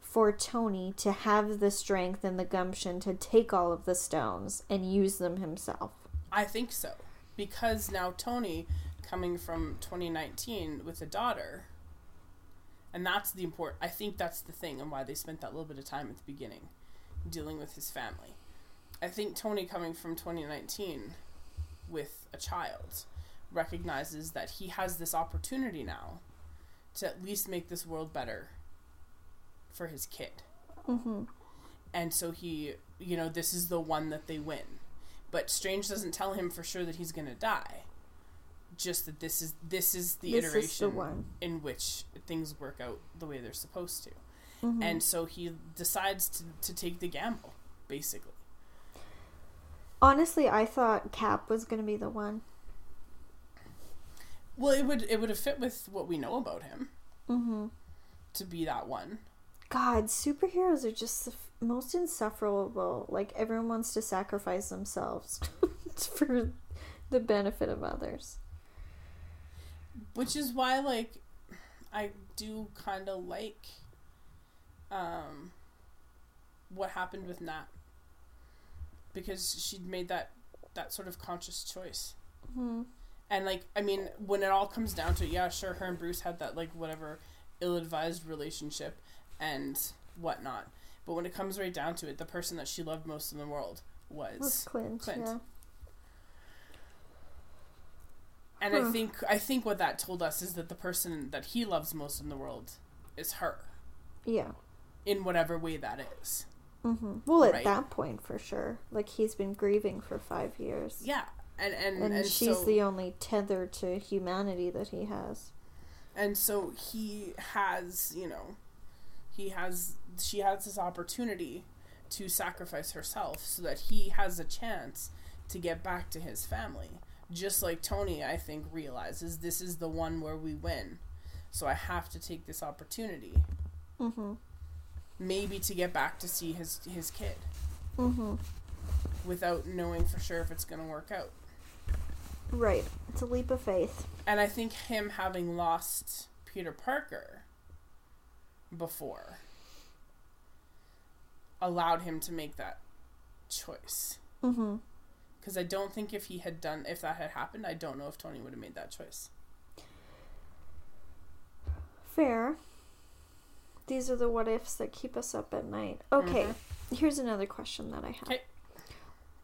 For Tony to have the strength and the gumption to take all of the stones and use them himself. I think so. Because now Tony coming from 2019 with a daughter and that's the important I think that's the thing and why they spent that little bit of time at the beginning dealing with his family. I think Tony coming from 2019 with a child recognizes that he has this opportunity now to at least make this world better for his kid. Mm-hmm. And so he, you know, this is the one that they win. But Strange doesn't tell him for sure that he's going to die. Just that this is this is the This is the iteration one. in which things work out the way they're supposed to. Mhm. And so he decides to, to take the gamble, basically. Honestly, I thought Cap was going to be the one. Well, it would it would have fit with what we know about him Mm-hmm. to be that one. God, superheroes are just the f- most insufferable. Like, everyone wants to sacrifice themselves for the benefit of others. Which is why, like, I do kind of like um, what happened with Nat. Because she'd made that, that sort of conscious choice. hmm And like, I mean, when it all comes down to it, yeah, sure, her and Bruce had that like whatever ill-advised relationship and whatnot. But when it comes right down to it, the person that she loved most in the world was, Was Clint, Clint. yeah. And I think I think what that told us is that the person that he loves most in the world is her, Yeah. in whatever way that is. hmm Well, at that point, for sure. Like, he's been grieving for five years. Yeah, and and And, and, she's so, the only tether to humanity that he has. and so he has you know he has she has this opportunity to sacrifice herself so that he has a chance to get back to his family just like tony i think realizes this is the one where we win so i have to take this opportunity Mm-hmm. maybe to get back to see his his kid Mm-hmm. without knowing for sure if it's going to work out Right. It's a leap of faith. and i think him having lost peter parker before allowed him to make that choice Mm-hmm. Because i don't think if he had done if that had happened i don't know if tony would have made that choice Fair. These are the what ifs that keep us up at night. Okay, mm-hmm. here's another question that I have. Okay.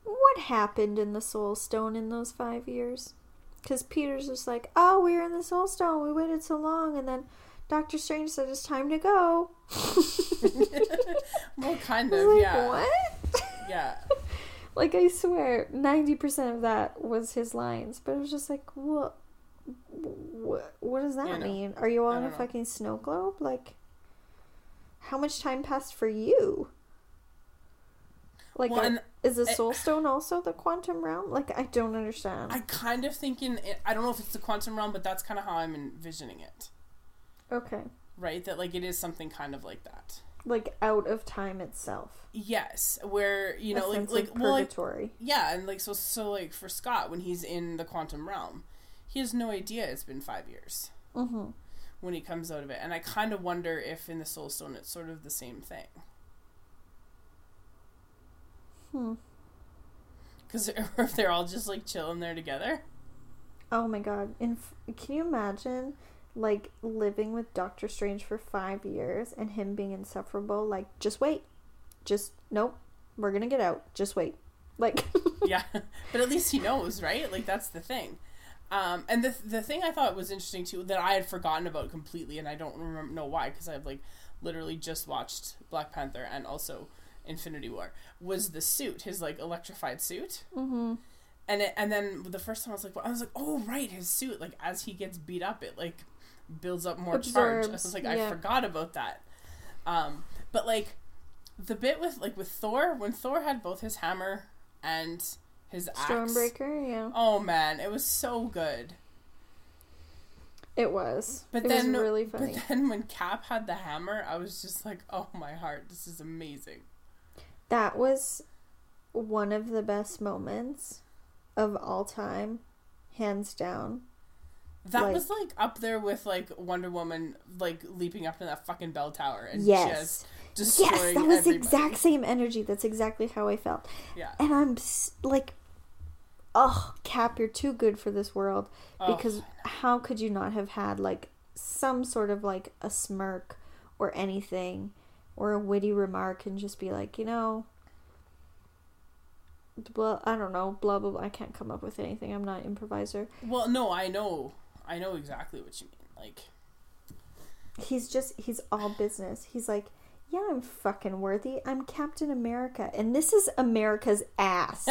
What happened in the Soul Stone in those five years? Because Peter's just like, oh, we were in the Soul Stone. We waited so long. And then Doctor Strange said it's time to go. well kind of like, yeah what? yeah like, I swear, 90% of that was his lines. But it was just like, what? What, what does that mean? Are you on a know. fucking snow globe? Like, how much time passed for you? Like, well, is the soul stone also the quantum realm? Like, I don't understand. i kind of thinking it, i don't know if it's the quantum realm but that's kind of how i'm envisioning it okay. right that like it is something kind of like that Like, out of time itself. yes where you know like like well like, purgatory. yeah and like so so like for scott when he's in the quantum realm he has no idea it's been five years mm-hmm. when he comes out of it and i kind of wonder if in the soul stone it's sort of the same thing Hmm. because if they're all just like chilling there together Oh my god. In f- can you imagine like living with Doctor Strange for 5 years and him being insufferable like just wait. Just nope. We're going to get out. Just wait. Like yeah but at least he knows right like that's the thing um, and the, the thing i thought was interesting too that i had forgotten about completely and i don't remember know why because i've like literally just watched black panther and also infinity war was the suit his like electrified suit mhm. and it, and then the first time I was like, I was like, oh right, his suit. Like as he gets beat up, it like builds up more charge. I was like, I forgot about that. Um, but like the bit with like with Thor, when Thor had both his hammer and his axe. Stormbreaker, yeah. Oh man, it was so good. It was. But it then, was really funny. but then when Cap had the hammer, I was just like, oh my heart, this is amazing. that was one of the best moments of all time, hands down. That Like- was like up there with like Wonder Woman, like leaping up in that fucking bell tower and Yes. just Yes, that was the exact same energy. That's exactly how I felt. Yeah. And I'm like, oh, Cap, you're too good for this world. Oh, Because how could you not have had like some sort of like a smirk or anything or a witty remark and just be like, you know, blah, I don't know, blah, blah, blah. I can't come up with anything. I'm not improviser. well, no, I know, I know exactly what you mean. Like, He's just, he's all business. He's like, yeah, I'm fucking worthy. I'm Captain America. And this is America's ass.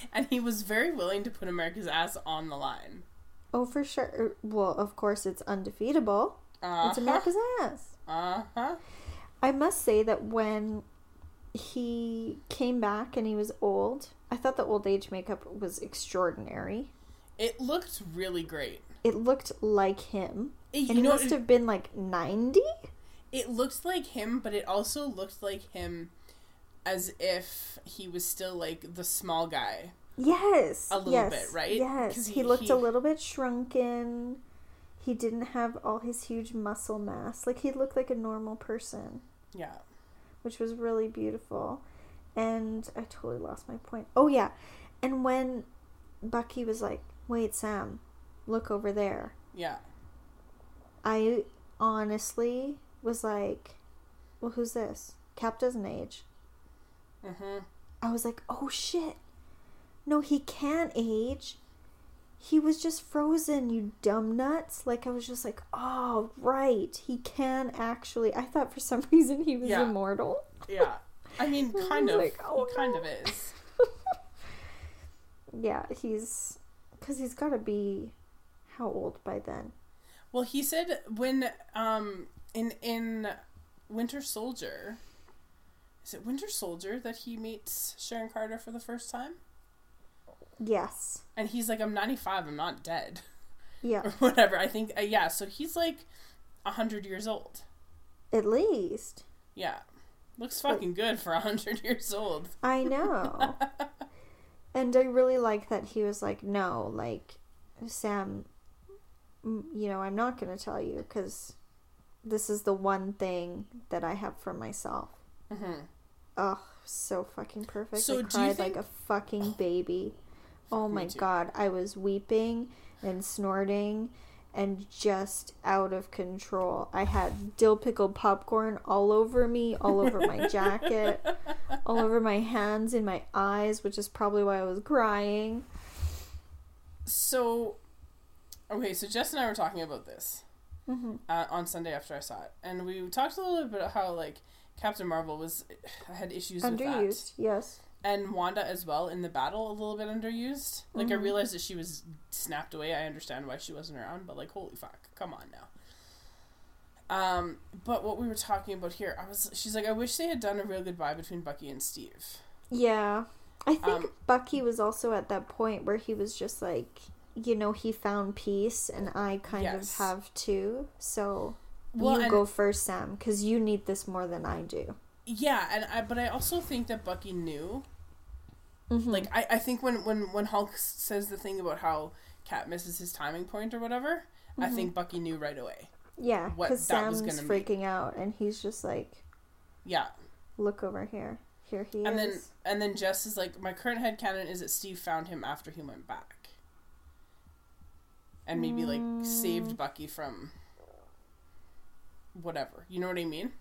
and he was very willing to put America's ass on the line. oh, for sure. Well, of course, it's undefeatable. Uh It's America's ass. Uh huh. I must say that when he came back and he was old, I thought the old age makeup was extraordinary. It looked really great. It looked like him. It, And he must it, have been like 90? it looked like him, but it also looked like him as if he was still like the small guy. Yes. A little yes, bit, right? Yes. He, he- looked he- a little bit shrunken. He didn't have all his huge muscle mass. Like he looked like a normal person, Yeah. which was really beautiful. And I totally lost my point. Oh yeah. And when Bucky was like, wait, Sam, look over there. Yeah. I honestly was like, well, who's this? Cap doesn't age. Mm-hmm. I was like, oh shit. No, he can't age. He was just frozen, you dumb nuts. Like, I was just like, oh, right. He can actually. I thought for some reason he was Yeah. immortal. Yeah. I mean, kind was of. like, oh, he kind no. of is. Yeah, he's. Because he's got to be. How old by then? Well, he said when um in in Winter Soldier, is it Winter Soldier that he meets Sharon Carter for the first time? Yes. And he's like, "I'm 95. I'm not dead." Yeah. or whatever. I think uh, yeah. So he's like a hundred years old. At least. Yeah, looks fucking good for a hundred years old. I know. and I really like that he was like, no, like, Sam, you know, I'm not going to tell you because this is the one thing that I have for myself. hmm Oh, so fucking perfect. So I you cried think- like a fucking baby. Oh my god, I was weeping and snorting and just out of control. I had dill pickled popcorn all over me, all over my jacket, all over my hands, in my eyes, which is probably why I was crying. So, okay, so Jess and I were talking about this hmm uh, on Sunday after I saw it, and we talked a little bit about how like Captain Marvel was had issues with that. Underused, yes. and Wanda as well in the battle a little bit underused. Like I Mhm. realized that she was snapped away. I understand why she wasn't around, but like holy fuck, come on now. Um, but what we were talking about here, I was she's like, I wish they had done a real goodbye between Bucky and Steve. Yeah. I think Um, Bucky was also at that point where he was just like, you know, he found peace and I kind Yes. of have too. So Well, you go first, Sam, because you need this more than I do. Yeah, and I but I also think that Bucky knew. Mhm. Like I, I think when when when Hulk says the thing about how Cap misses his timing point or whatever, I Mhm. think Bucky knew right away. yeah, what because that was Sam's be. freaking out and he's just like, Yeah. look over here. Here he And then is. and then Jess is like, my current head headcanon is that Steve found him after he went back. And maybe like Mm. saved Bucky from whatever. You know what I mean?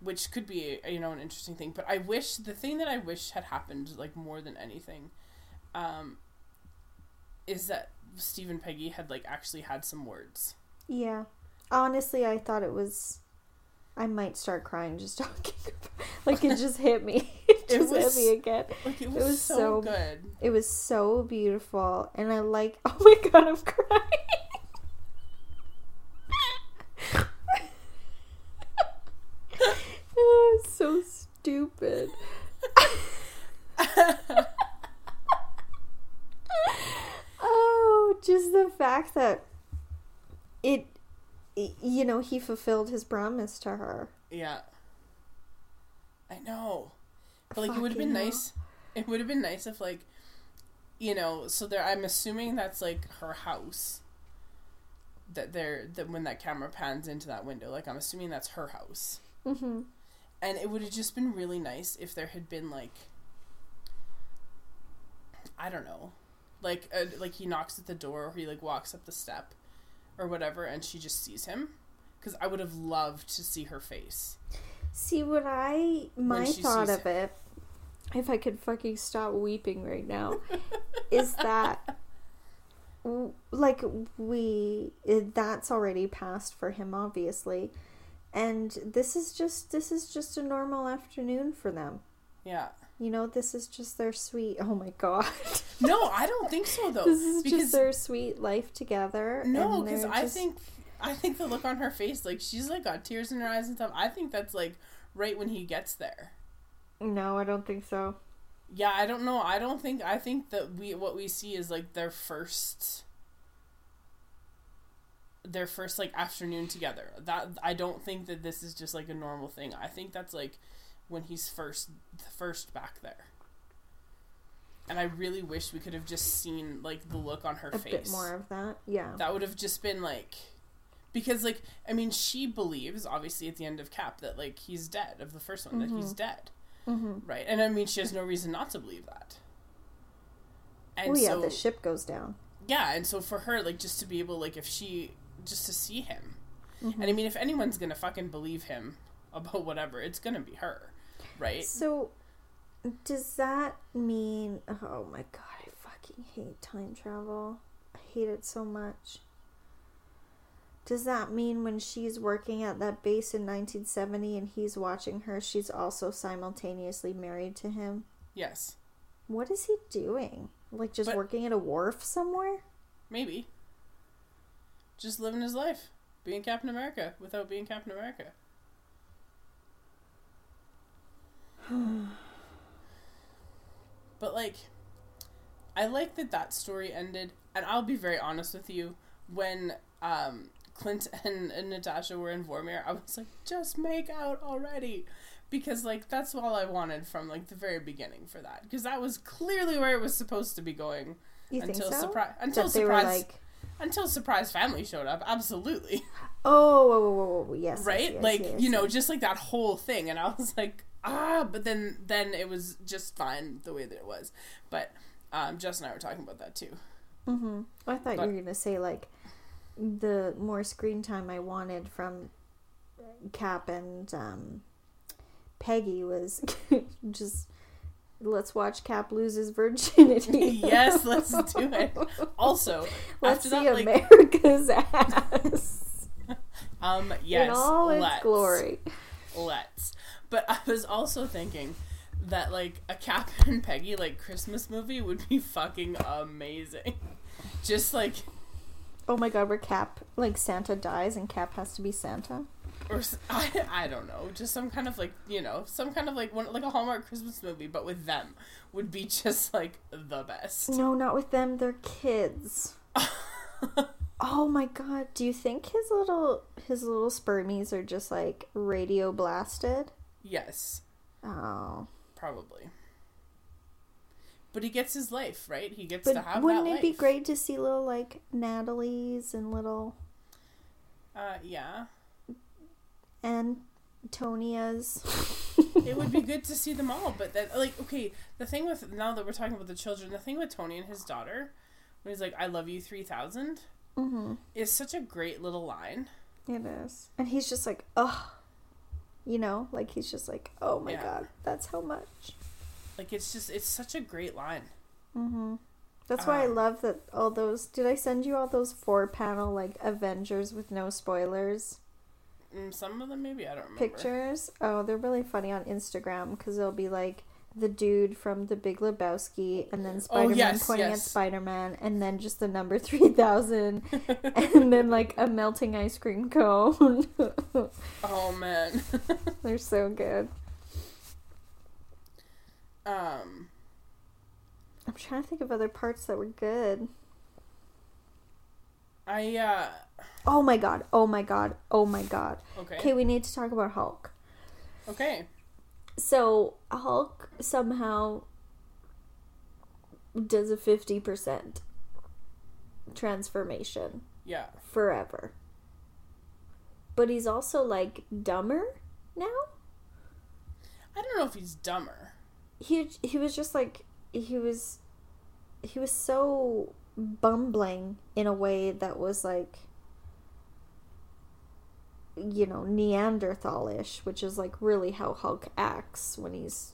Which could be you know an interesting thing. But I wish the thing that I wish had happened like more than anything, um, is that Steve and Peggy had like actually had some words. Yeah. Honestly, I thought it was. I might start crying just talking. About, like it just hit me. It It was- hit me again. Like it was, was so, so- good. It was so beautiful, and I like. Oh my god, I'm crying. oh, so stupid. oh, just the fact that it, you know, he fulfilled his promise to her. Yeah. I know. But like it would have been hell. nice. It would have been nice if like you know, so there I'm assuming that's like her house. That there that when that camera pans into that window, like I'm assuming that's her house. Mm-hmm. And it would have just been really nice if there had been like I don't know. Like uh, like he knocks at the door or he like walks up the step or whatever and she just sees him cuz I would have loved to see her face. See what I my thought of it, if I could fucking stop weeping right now, is that like we that's already passed for him obviously, and this is just this is just a normal afternoon for them. Yeah. You know, this is just their sweet. Oh my god, No, I don't think so though. this is because just their sweet life together. no, because they're I think I think the look on her face, like she's like got tears in her eyes and stuff. I think that's like right when he gets there. no, I don't think so. Yeah, I don't know. I don't think. I think that we what we see is like their first, their first like afternoon together. That I don't think that this is just like a normal thing. I think that's like when he's first first back there. And I really wish we could have just seen like the look on her A face. bit more of that, yeah. that would have just been like because like i mean she believes obviously at the end of cap that like he's dead of the first one that he's dead Mm-hmm. right and i mean she has no reason not to believe that And oh yeah, so, the ship goes down. yeah, and so for her, like, just to be able, like, if she, just to see him. Mm-hmm. And I mean, if anyone's gonna fucking believe him about whatever, it's gonna be her, right? So, does that mean? Oh my god, I fucking hate time travel. I hate it so much. Does that mean when she's working at that base in 1970 and he's watching her, she's also simultaneously married to him? Yes, What is he doing? Like just But- working at a wharf somewhere? maybe. Just living his life, being Captain America without being Captain America. But like, I like that that story ended, and I'll be very honest with you. When um, Clint and, and Natasha were in Vormir, I was like, just make out already, because like that's all I wanted from like the very beginning for that, because that was clearly where it was supposed to be going You think until so? surprise until that they were surprise like, until surprise family showed up. Absolutely, oh, whoa, whoa, whoa, yes, right? I like see, I you know, just like that whole thing, and I was like, ah, but then then it was just fine the way that it was. But um, Jess and I were talking about that too. Mm-hmm. I thought But- you were gonna say like the more screen time I wanted from Cap and um, Peggy was just let's watch Cap lose his virginity. yes, let's do it. Also, let's after see that, like, America's ass um, yes, in all its let's, glory. Let's. But I was also thinking that like a Cap and Peggy like Christmas movie would be fucking amazing. Just like Oh my God, where Cap like Santa dies and Cap has to be Santa. or I, I don't know, just some kind of like you know some kind of like one like a Hallmark Christmas movie, but with them would be just like the best. No, not with them. They're kids. Oh my god, do you think his little his little spermies are just like radio blasted? Yes, Oh. probably. But he gets his life right. He gets But to have wouldn't it life. be great to see little like Natalie's and little Uh, yeah, and Tonia's? it would be good to see them all. But that like okay, the thing with now that we're talking about the children, the thing with Tony and his daughter, when he's like, "I love you three thousand, mm-hmm. is such a great little line. It is. And he's just like, oh you know, like he's just like, Oh my Yeah. god, that's how much. Like it's just it's such a great line. Mm-hmm. That's why I Um, love that all those did I send you all those four panel like Avengers with no spoilers? Mm, some of them maybe I don't remember. pictures. Oh, they're really funny on Instagram because they'll be like the dude from The Big Lebowski, and then Spider Man Oh, yes, pointing at. Spider Man, and then just the number three thousand, and then like a melting ice cream cone. Oh man. they're so good. um. I'm trying to think of other parts that were good. I uh. Oh my god! Oh my god! Oh my god! Okay. Okay, we need to talk about Hulk. Okay. So Hulk somehow does a fifty percent transformation. Yeah. forever. But he's also like dumber now. I don't know if he's dumber. He he was just like he was he was so bumbling in a way that was like you know Neanderthalish, which is like really how Hulk acts when he's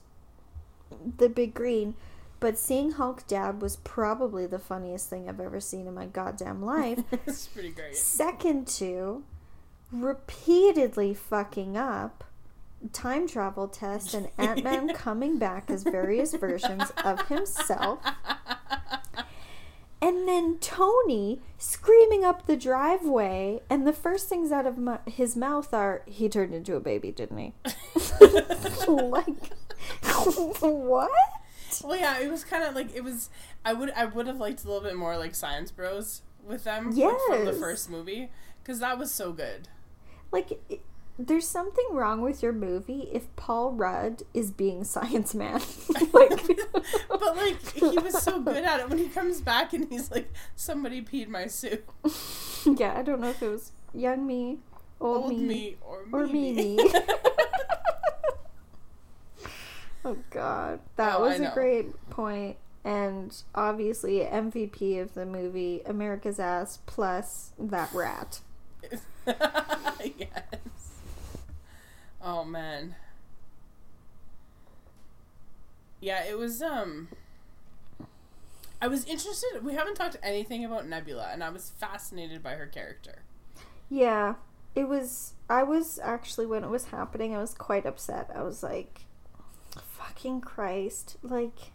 the big green. But seeing Hulk dab was probably the funniest thing I've ever seen in my goddamn life. it's pretty great. Second to repeatedly fucking up time travel tests and Ant Man coming back as various versions of himself. And then Tony screaming up the driveway, and the first things out of mu- his mouth are, he turned into a baby, didn't he? like, what? Well, yeah, it was kind of like it was. I would I would have liked a little bit more like Science Bros with them like, from the first movie because that was so good. Like, there's something wrong with your movie if Paul Rudd is being Science Man. like, But like he was so good at it when he comes back and he's like, "Somebody peed my suit." yeah, I don't know if it was young me, old, Old me, me or or me. me. me. oh God, that Oh, was a great point. And obviously, MVP of the movie, America's Ass plus that rat. yes. Oh man. Yeah, it was um I was interested we haven't talked anything about Nebula and I was fascinated by her character. Yeah, it was. I was actually, when it was happening, I was quite upset. I was like, fucking Christ. Like,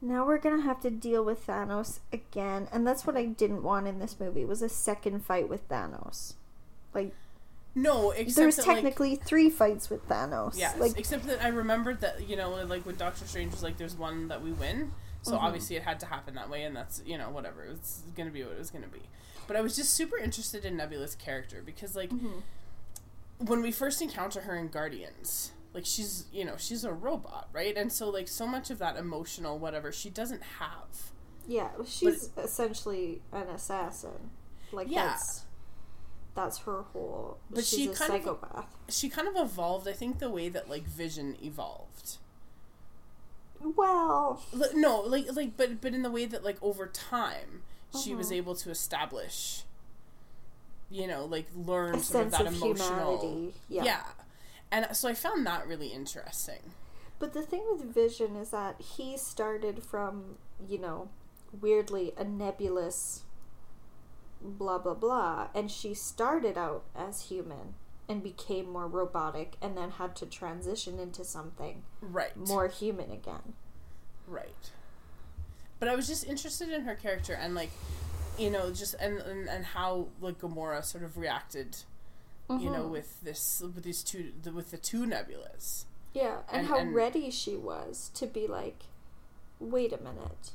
now we're gonna have to deal with Thanos again. And that's what I didn't want in this movie, was a second fight with Thanos. Like, No, except there's that, like, technically three fights with Thanos. Yes, Like, except that I remembered that you know, like when Doctor Strange was like, "There's one that we win," so Mhm. obviously it had to happen that way, and that's you know whatever it's gonna be what it was gonna be. But I was just super interested in Nebula's character because like Mhm. when we first encounter her in Guardians, like she's you know she's a robot, right? And so like so much of that emotional whatever she doesn't have. yeah, she's essentially an assassin. Like, Yeah. that's. That's her whole. But she's she a kind of- She kind of evolved, I think, the way that like Vision evolved. Well, no like like but but in the way that like over time she was Mhm. able to establish you know like learn sort of that of emotional humanity. yeah. and so i found that really interesting But the thing with Vision is that he started from, you know, weirdly a nebulous blah blah blah, and she started out as human and became more robotic and then had to transition into something right more human again. right but i was just interested in her character and like you know just and and, and how like gamora sort of reacted you know Mhm. with this with these two the, with the two nebulas Yeah, and, and- how and- ready she was to be like, wait a minute.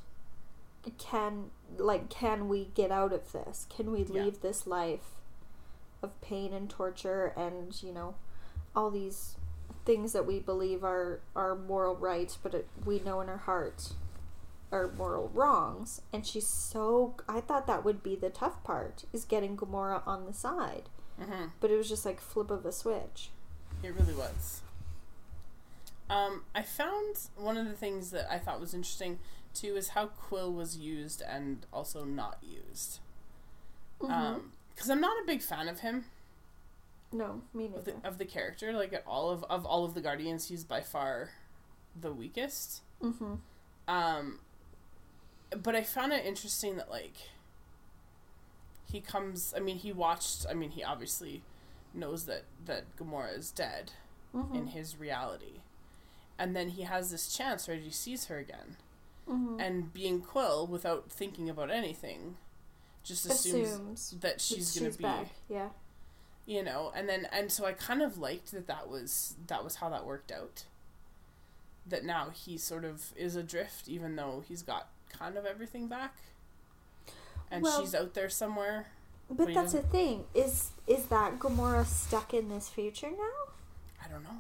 Can like can we get out of this? Can we Yeah. leave this life of pain and torture and, you know, all these things that we believe are are moral rights, but it, we know in our heart are moral wrongs. And she's so I thought that would be the tough part is getting Gamora on the side. mm-hmm. But it was just like flip of a switch. It really was. Um, I found one of the things that I thought was interesting too is how Quill was used and also not used. Mhm. Um, because I'm not a big fan of him no, me of neither. the, of the character. Like at all of of all of the Guardians, he's by far the weakest. mm-hmm. Um, but I found it interesting that like he comes. I mean, he watched. I mean, he obviously knows that that Gamora is dead. Mm-hmm. in his reality. And then he has this chance where he sees her again. Mm-hmm. And being Quill, without thinking about anything, just assumes assumes that she's, gonna be, back. Yeah. you know. And then, and so I kind of liked that that was that was how that worked out. That now he sort of is adrift, even though he's got kind of everything back, and Well- she's out there somewhere. But that's the thing. Is is that Gamora stuck in this future now? I don't know.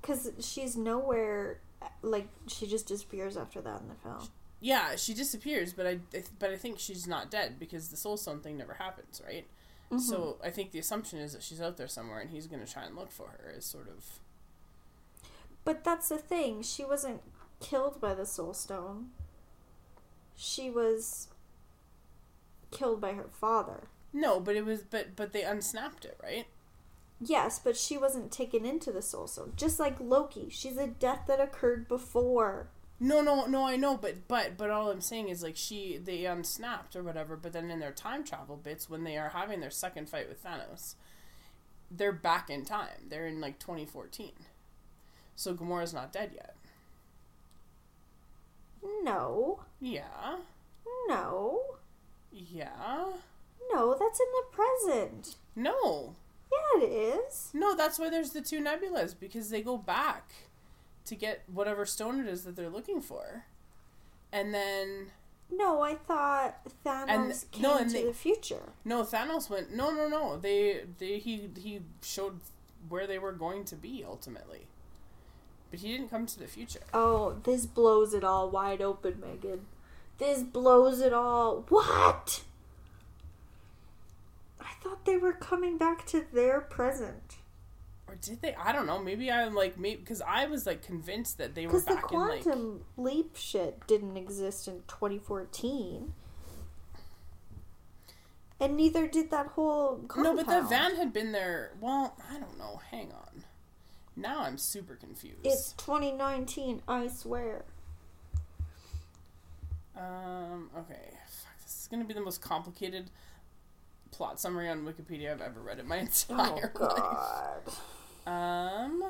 Because she's nowhere. Like she just disappears after that in the film. Yeah, she disappears, but I, but I think she's not dead because the Soul Stone thing never happens, right? Mhm. So I think the assumption is that she's out there somewhere and he's going to try and look for her. Is sort of But that's the thing. She wasn't killed by the Soul Stone. She was killed by her father. no, but it was but but they unsnapped it, right? Yes, but she wasn't taken into the Soul Stone. Just like Loki, she's a death that occurred before. No, no, no. I know, but but but all I'm saying is like she they unsnapped or whatever. But then in their time travel bits, when they are having their second fight with Thanos, they're back in time. They're in like 2014. So Gamora's not dead yet. No, Yeah, no, yeah. no. That's in the present. No, Yeah, it is. no. That's why there's the two nebulas because they go back to get whatever stone it is that they're looking for, and then No, I thought Thanos And- came no, and to they- the future. No, Thanos went. No, no, no. They, they, he, he showed where they were going to be ultimately, but he didn't come to the future. Oh, this blows it all wide open, Megan. This blows it all. What? Thought they were coming back to their present. Or did they? I don't know. Maybe I'm like maybe because I was like convinced that they were Because the back in like quantum leap shit didn't exist in 2014. And neither did that whole no, but the van had been there. Well, I don't know. Hang on. Now I'm super confused. It's 2019, I swear. Um. Okay. Fuck. This is gonna be the most complicated plot summary on Wikipedia I've ever read in my Oh, entire life. God. Um.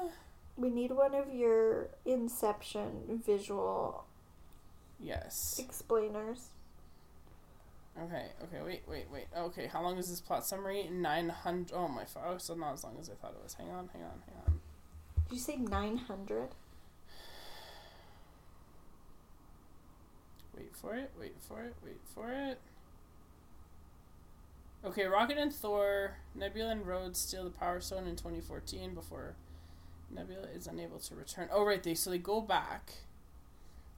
We need one of your Inception visual Yes. explainers. Okay. Okay. Wait. Wait. Wait. Okay. How long is this plot summary? Nine hundred. Oh my. Oh, so not as long as I thought it was. Hang on. Hang on. Hang on. Did you say 900? Wait for it. Wait for it. Wait for it. Okay, Rocket and Thor, Nebula and Rhodes steal the Power Stone in 2014 before Nebula is unable to return. Oh, right, they so they go back,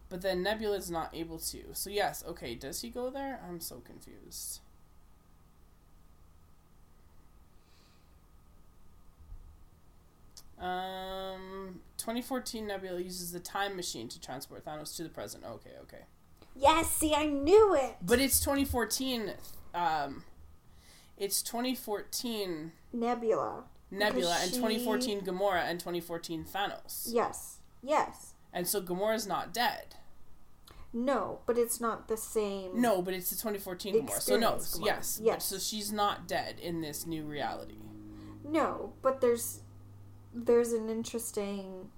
but then Nebula is not able to. So yes, okay, does he go there? I'm so confused. Um, 2014 Nebula uses the time machine to transport Thanos to the present. Okay, okay. Yes, see, I knew it! But it's 2014. Um, it's 2014 Nebula. Nebula and she- 2014 Gamora and 2014 Thanos. Yes. Yes. And so Gamora's not dead. No, but it's not the same. No, but it's the 2014 Gamora. So no, Gamora. yes, But, Yes. so she's not dead in this new reality. No, but there's there's an interesting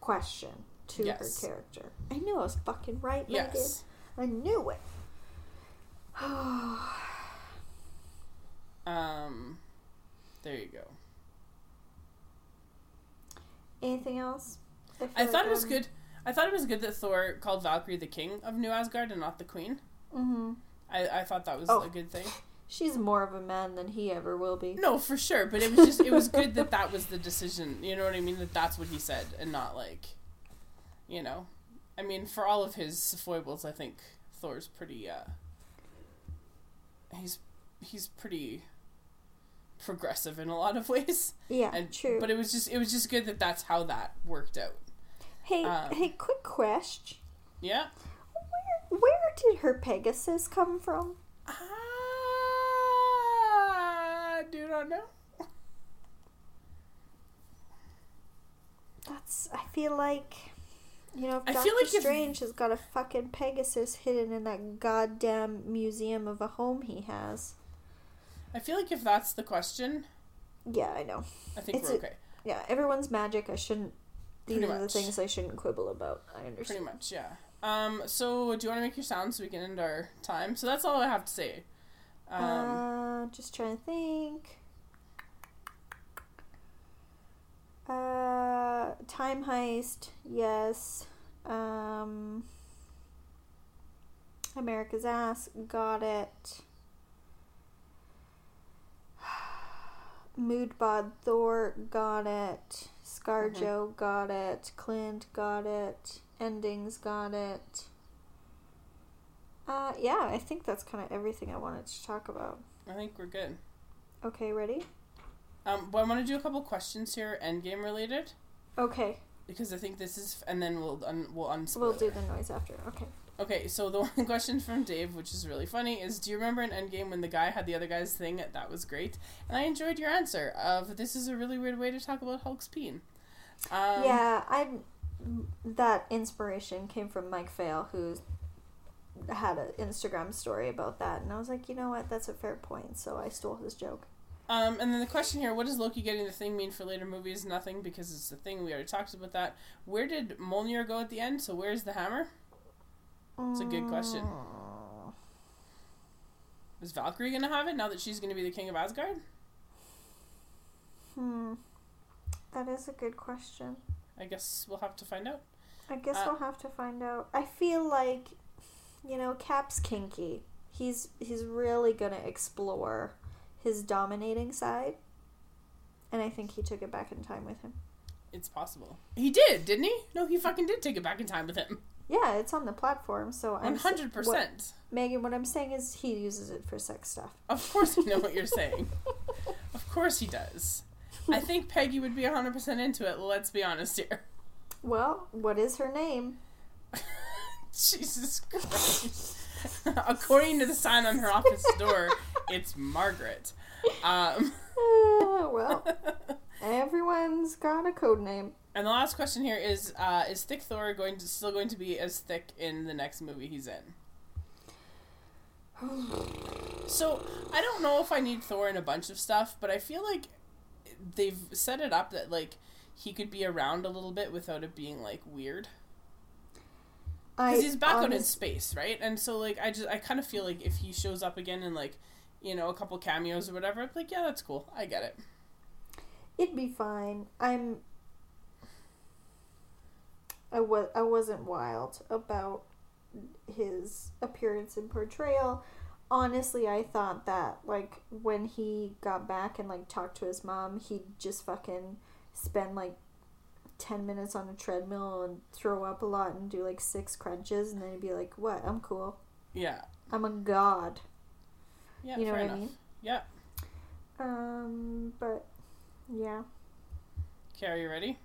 question to Yes. her character. I knew I was fucking right, Megan. Yes. I knew it. Um, there you go. Anything else? feel I thought like it was I'm- good. I thought it was good that Thor called Valkyrie the king of New Asgard and not the queen. Mhm. I, I thought that was Oh. a good thing. She's more of a man than he ever will be. No, for sure. But it was just it was good that that was the decision. You know what I mean? That that's what he said, and not like, you know, I mean, for all of his foibles, I think Thor's pretty. uh He's he's pretty progressive in a lot of ways. Yeah, And, true. But it was just it was just good that that's how that worked out. hey, um, hey, quick question. Yeah. Where, where did her Pegasus come from? I do not know. That's. I feel like. You know, if Doctor like if- Strange has got a fucking Pegasus hidden in that goddamn museum of a home he has. I feel like if that's the question, Yeah, I know. I think It's we're a- okay. Yeah, everyone's magic. I shouldn't. These Pretty are the things I shouldn't quibble about. I Pretty much, yeah. Um, so do you want to make your sound so we can end our time? So that's all I have to say. Um, uh, just trying to think. Uh, time heist. Yes. Um. America's ass. Got it. Mood bod Thor got it. Scarjo got it. Clint got it. Endings got it. Uh, yeah, I think that's kind of everything I wanted to talk about. I think we're good. Okay, ready? Um, but I want to do a couple questions here, endgame related, Okay, because I think this is, and then we'll un, we'll unspoil. we'll do the noise after. Okay. Okay, so the one question from Dave, which is really funny, is do you remember in Endgame when the guy had the other guy's thing? That was great, and I enjoyed your answer of this is a really weird way to talk about Hulk's peen. Um, yeah, I that inspiration came from Mike Fail, who had an Instagram story about that, and I was like, you know what, that's a fair point. So I stole his joke. Um, and then the question here: What does Loki getting the thing mean for later movies? Nothing, because it's the thing. We already talked about that. Where did Mjolnir go at the end? So where's the hammer? It's a good question. Is Valkyrie gonna have it now that she's gonna be the king of Asgard? Hmm, that is a good question. I guess we'll have to find out. I guess Uh, we'll have to find out. I feel like, you know, Cap's kinky. He's he's really gonna explore his dominating side, and I think he took it back in time with him. It's possible. He did, didn't he? No, he fucking did take it back in time with him. Yeah, it's on the platform, so I'm One s- hundred what- percent. Megan, what I'm saying is he uses it for sex stuff. Of course, I know what you're saying. Of course, he does. I think Peggy would be 100% into it, let's be honest here. Well, what is her name? Jesus Christ. According to the sign on her office door, it's Margaret. Um, Uh, well, everyone's got a code name. And the last question here is: uh, Is Thick Thor going to still going to be as thick in the next movie he's in? So I don't know if I need Thor in a bunch of stuff, but I feel like they've set it up that like he could be around a little bit without it being like weird. Because he's back out in space, right? And so like I just I kind of feel like if he shows up again in like you know a couple cameos or whatever, I'm like yeah, that's cool. I get it. It'd be fine. I'm. I was I wasn't wild about his appearance and portrayal. Honestly, I thought that like when he got back and like talked to his mom, he'd just fucking spend like ten minutes on a treadmill and throw up a lot and do like six crunches, and then he'd be like, "What? I'm cool. Yeah. I'm a god." Yeah. you know what enough. I mean? Yeah. Um, but yeah, Okay, are you ready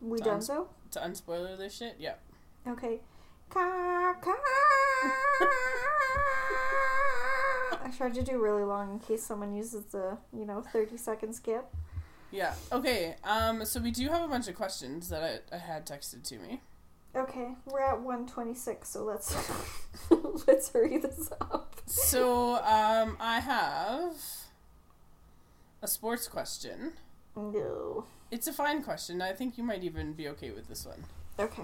we Sounds- done so. To unspoiler this shit? Yeah. Okay. Ka, ka. I tried to do really long in case someone uses the, you know, 30 second skip. Yeah. Okay. Um. So we do have a bunch of questions that I, I had texted to me. Okay, we're at 126, so let's let's hurry this up. So um, I have a sports question. No. It's a fine question. I think you might even be okay with this one. Okay.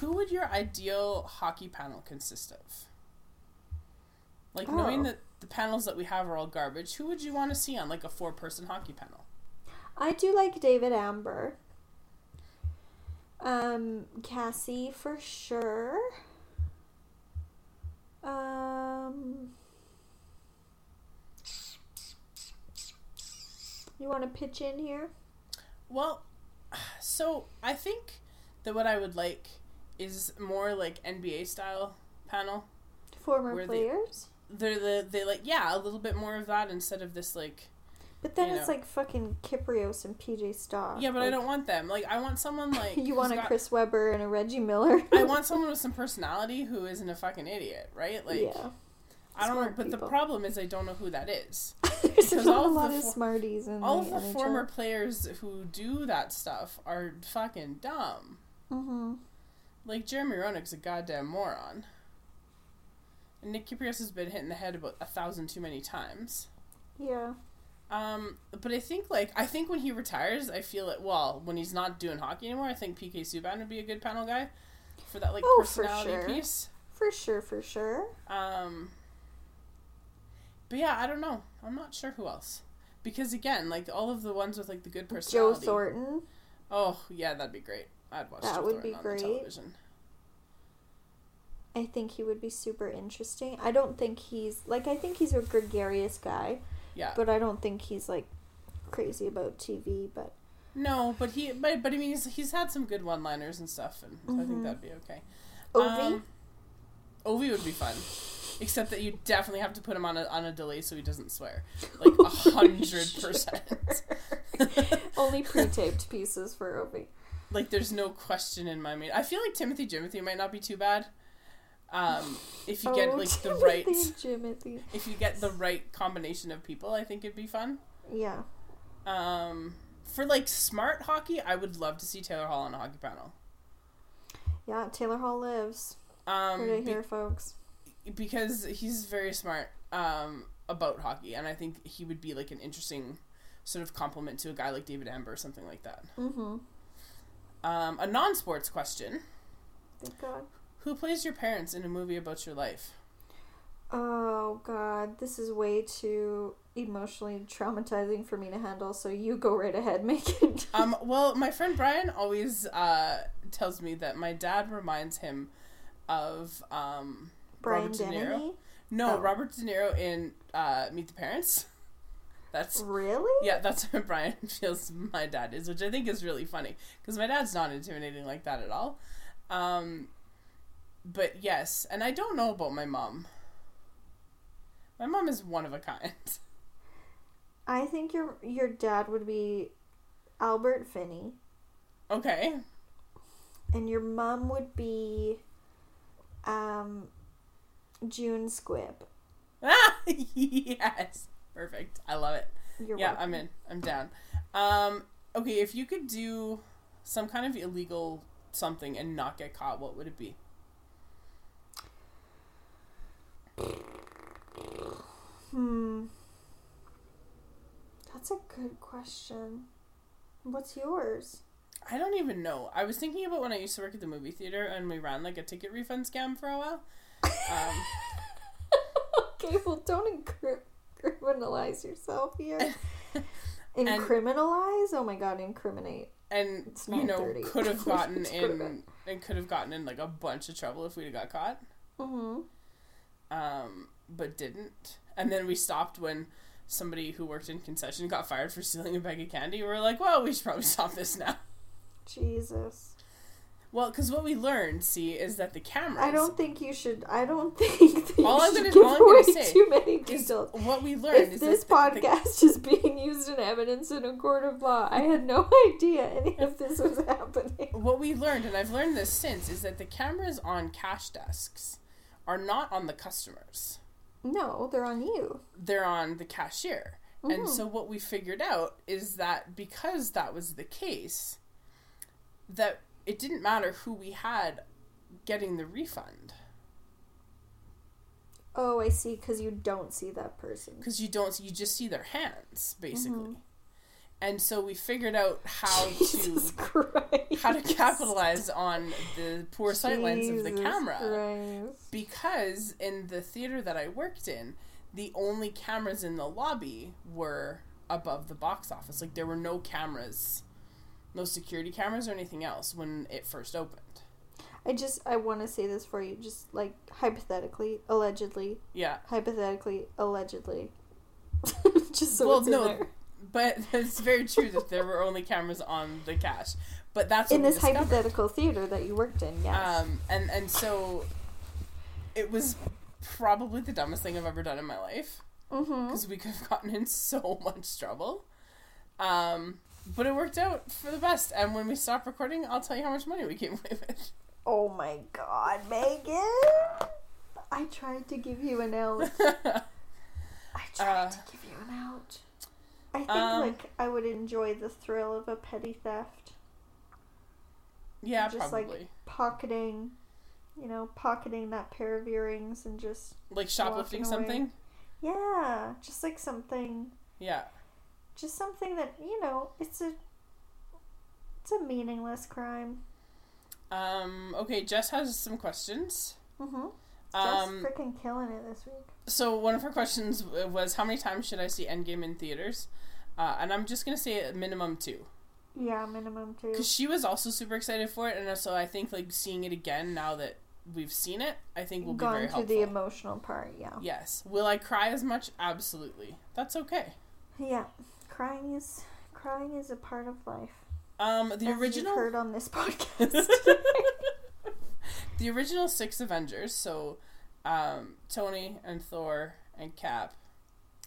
Who would your ideal hockey panel consist of? Like knowing Oh. that the panels that we have are all garbage, who would you want to see on like a four-person hockey panel? I do like David Amber. Um, Cassie for sure. Um, you want to pitch in here? Well, so I think that what I would like is more like NBA style panel. Former players? They're the they like yeah a little bit more of that instead of this like But then it's know. like fucking Kypreos and PJ Stock. yeah but I don't want them like I want someone like you want a got- Chris Webber and a Reggie Miller. I want someone with some personality who isn't a fucking idiot right like yeah. I don't know but the problem is I don't know who that is There's not all a of the lot of for- smarties in all the of the NHL. former players who do that stuff are fucking dumb Mm-hmm. like Jeremy Roenick's a goddamn moron and Nick Kypreos has been hit in the head about a thousand too many times Yeah. Um, but I think like I think when he retires, I feel it. Well, when he's not doing hockey anymore, I think PK Subban would be a good panel guy for that like Oh, for personality sure. piece. For sure, for sure. Um, but yeah, I don't know. I'm not sure who else because again, like all of the ones with like the good personality. Joe. Thornton. Oh yeah, that'd be great. I'd watch. That Joe would Thornton be great. Television. I think he would be super interesting. I don't think he's like I think he's a gregarious guy, Yeah. but I don't think he's like crazy about TV. But no, but he, but but I mean, he's he's had some good one-liners and stuff, and I think Mhm. that'd be okay. Ovi, Um, Ovi would be fun. Except that you definitely have to put him on a on a delay so he doesn't swear. Like a hundred percent. only pre-taped pieces for Ovi. Like there's no question in my mind. I feel like Timothy Jimothy might not be too bad. Um, if you get Oh, like the right Jimothy. if you get the right combination of people, I think it'd be fun. Yeah. Um, for like smart hockey, I would love to see Taylor Hall on a hockey panel. Yeah, Taylor Hall lives. Um, Heard it be- here, folks. Because he's very smart um, about hockey, and I think he would be like an interesting sort of compliment to a guy like David Amber or something like that. Mm-hmm. Um, a non-sports question: Thank God. Who plays your parents in a movie about your life? Oh God, this is way too emotionally traumatizing for me to handle. So you go right ahead, make it. Um, well, my friend Brian always uh, tells me that my dad reminds him of um, Brian Robert De Niro. Dennehy. No, Oh. Robert De Niro in uh, Meet the Parents. That's Really? yeah, that's what Brian feels my dad is, which I think is really funny because my dad's not intimidating like that at all. Um, but yes, and I don't know about my mom. My mom is one of a kind. I think your your dad would be Albert Finney, Okay. and your mom would be um June Squibb. Ah, yes. Perfect. I love it. You're yeah, welcome. I'm in. I'm down. Um, okay, if you could do some kind of illegal something and not get caught, what would it be? Hmm. That's a good question. What's yours? I don't even know. I was thinking about when I used to work at the movie theater and we ran like a ticket refund scam for a while. Um, okay, well, don't incri- criminalize yourself here. Incriminalize? Oh my god, incriminate. and It's you know could have gotten Let's go to in and could have gotten in like a bunch of trouble if we'd have got caught. Mm-hmm. um, but didn't. And then we stopped when somebody who worked in concession got fired for stealing a bag of candy. We were like, well, we should probably stop this now. Jesus. Well, because what we learned, see, is that the cameras. I don't think you should. I don't think that you I'm should gonna- give all away say too many details. what we learned If is this that the- podcast is being used in evidence in a court of law, I had no idea any of this was happening. what we learned, and I've learned this since, is that the cameras on cash desks are not on the customers. No, they're on you. They're on the cashier. And Mhm. so what we figured out is that because that was the case, that it didn't matter who we had getting the refund Oh, I see. Because you don't see that person. because you don't you just see their hands basically. Mhm. And so we figured out how Jesus to Christ. how to capitalize on the poor sight lines of the camera. Christ. because in the theater that I worked in, the only cameras in the lobby were above the box office. Like there were no cameras, no security cameras or anything else when it first opened. I just I want to say this for you, just like hypothetically, allegedly, Yeah, hypothetically, allegedly. just so Well, it's in no, there. but it's very true that there were only cameras on the cash. But that's In this discovered. hypothetical theater that you worked in, yes. Um, and and so it was probably the dumbest thing I've ever done in my life. mm-hmm. because we could have gotten in so much trouble. Um, but it worked out for the best. And when we stop recording, I'll tell you how much money we came away with. Oh my God, Megan! I tried to give you an out. I tried Uh, to give you an out. I think um, like I would enjoy the thrill of a petty theft, yeah, Just probably. like- Like, pocketing, you know, pocketing that pair of earrings and just like shoplifting something. yeah, just like something, Yeah. Just something that you know, it's a, it's a meaningless crime. Um, okay, Jess has some questions. Mm-hmm. Um, Just freaking killing it this week. so one of her questions was, how many times should I see Endgame in theaters? Uh, and I'm just gonna say a minimum two, Yeah, minimum two. because she was also super excited for it, and so I think like seeing it again now that we've seen it, I think will be Gone very to helpful. the emotional part, yeah. Yes. Will I cry as much? Absolutely. That's okay. Yeah, crying is crying is a part of life. Um, the as original, heard on this podcast. the original six Avengers. So, um, Tony and Thor and Cap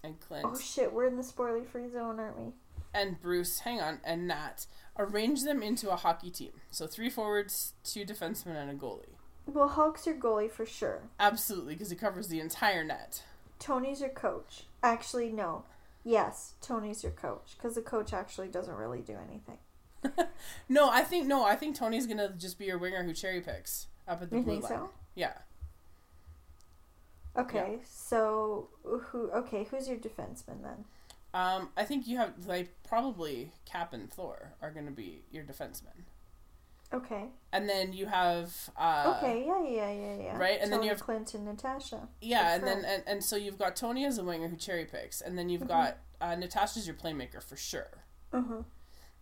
and Clint oh shit, we're in the spoiler free zone, aren't we? and Bruce. Hang on, and Nat. Arrange them into a hockey team. So three forwards, two defensemen, and a goalie. Well, Hulk's your goalie for sure. Absolutely, because he covers the entire net. Tony's your coach. Actually, no. Yes, Tony's your coach because the coach actually doesn't really do anything. No, I think no. I think Tony's gonna just be your winger who cherry picks up at the You blue think line. so? Yeah. Okay, so who? Okay, who's your defenseman then? Um, I think you have like probably Cap and Thor are going to be your defensemen, Okay. and then you have uh, okay. Yeah. Yeah. Yeah. Yeah. right, and then you have- Clint and Natasha. yeah, and then and, and so you've got Tony as a winger who cherry picks, and then you've Mhm. got uh, Natasha's your playmaker for sure. Uh-huh.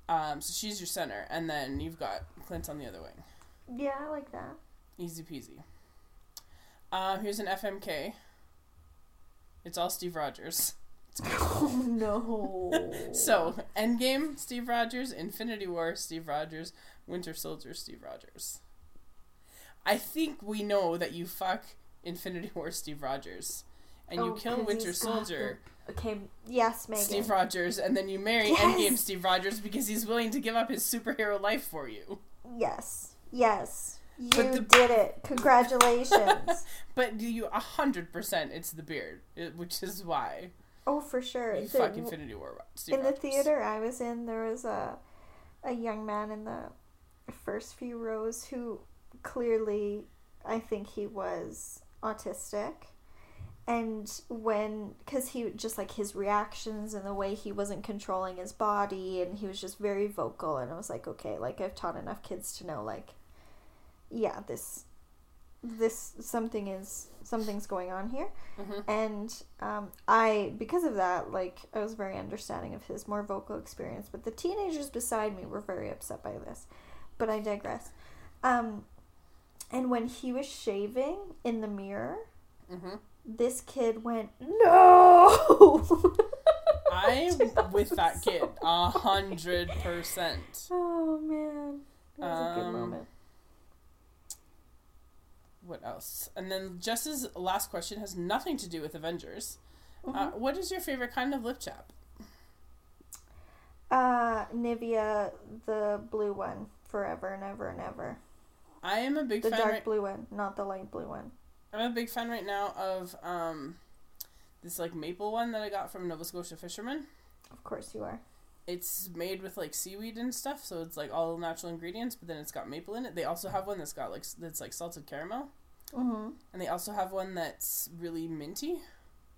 Um, so she's your center, and then you've got Clint on the other wing. Yeah, I like that. Easy peasy. Um, here's an FMK. It's all Steve Rogers. Oh no. So, Endgame, Steve Rogers, Infinity War, Steve Rogers, Winter Soldier, Steve Rogers. I think we know that you fuck Infinity War, Steve Rogers, and you oh, kill Winter Soldier, Okay, yes, Megan. Steve Rogers, and then you marry Yes! Endgame Steve Rogers because he's willing to give up his superhero life for you. Yes, yes, you the- did it. Congratulations. But you a hundred percent, it's the beard, which is why oh, for sure. you The- fuck Infinity War. Steve in the theater I was in, there was a a young man in the first few rows who clearly, I think he was autistic. And when, because he just like his reactions and the way he wasn't controlling his body, and he was just very vocal, and I was like, okay, like I've taught enough kids to know, like, yeah, this, this something is something's going on here Mhm. and um, I, because of that, like I was very understanding of his more vocal experience. But the teenagers beside me were very upset by this. But I digress. Um, and when he was shaving in the mirror, Mhm. this kid went no. I'm with that kid a hundred percent. Oh man, it was a good Um, moment. What else? And then Jess's last question has nothing to do with Avengers. Uh, Mhm. what is your favorite kind of lip chap? Uh, Nivea, the blue one, forever and ever and ever. I am a big fan. The fan. dark Right, blue one, not the light blue one. I'm a big fan right now of um, this like maple one that I got from Nova Scotia Fisherman. Of course you are. It's made with like seaweed and stuff, so it's like all natural ingredients, but then it's got maple in it. They also have one that's got like that's like salted caramel, Mm-hmm. and they also have one that's really minty.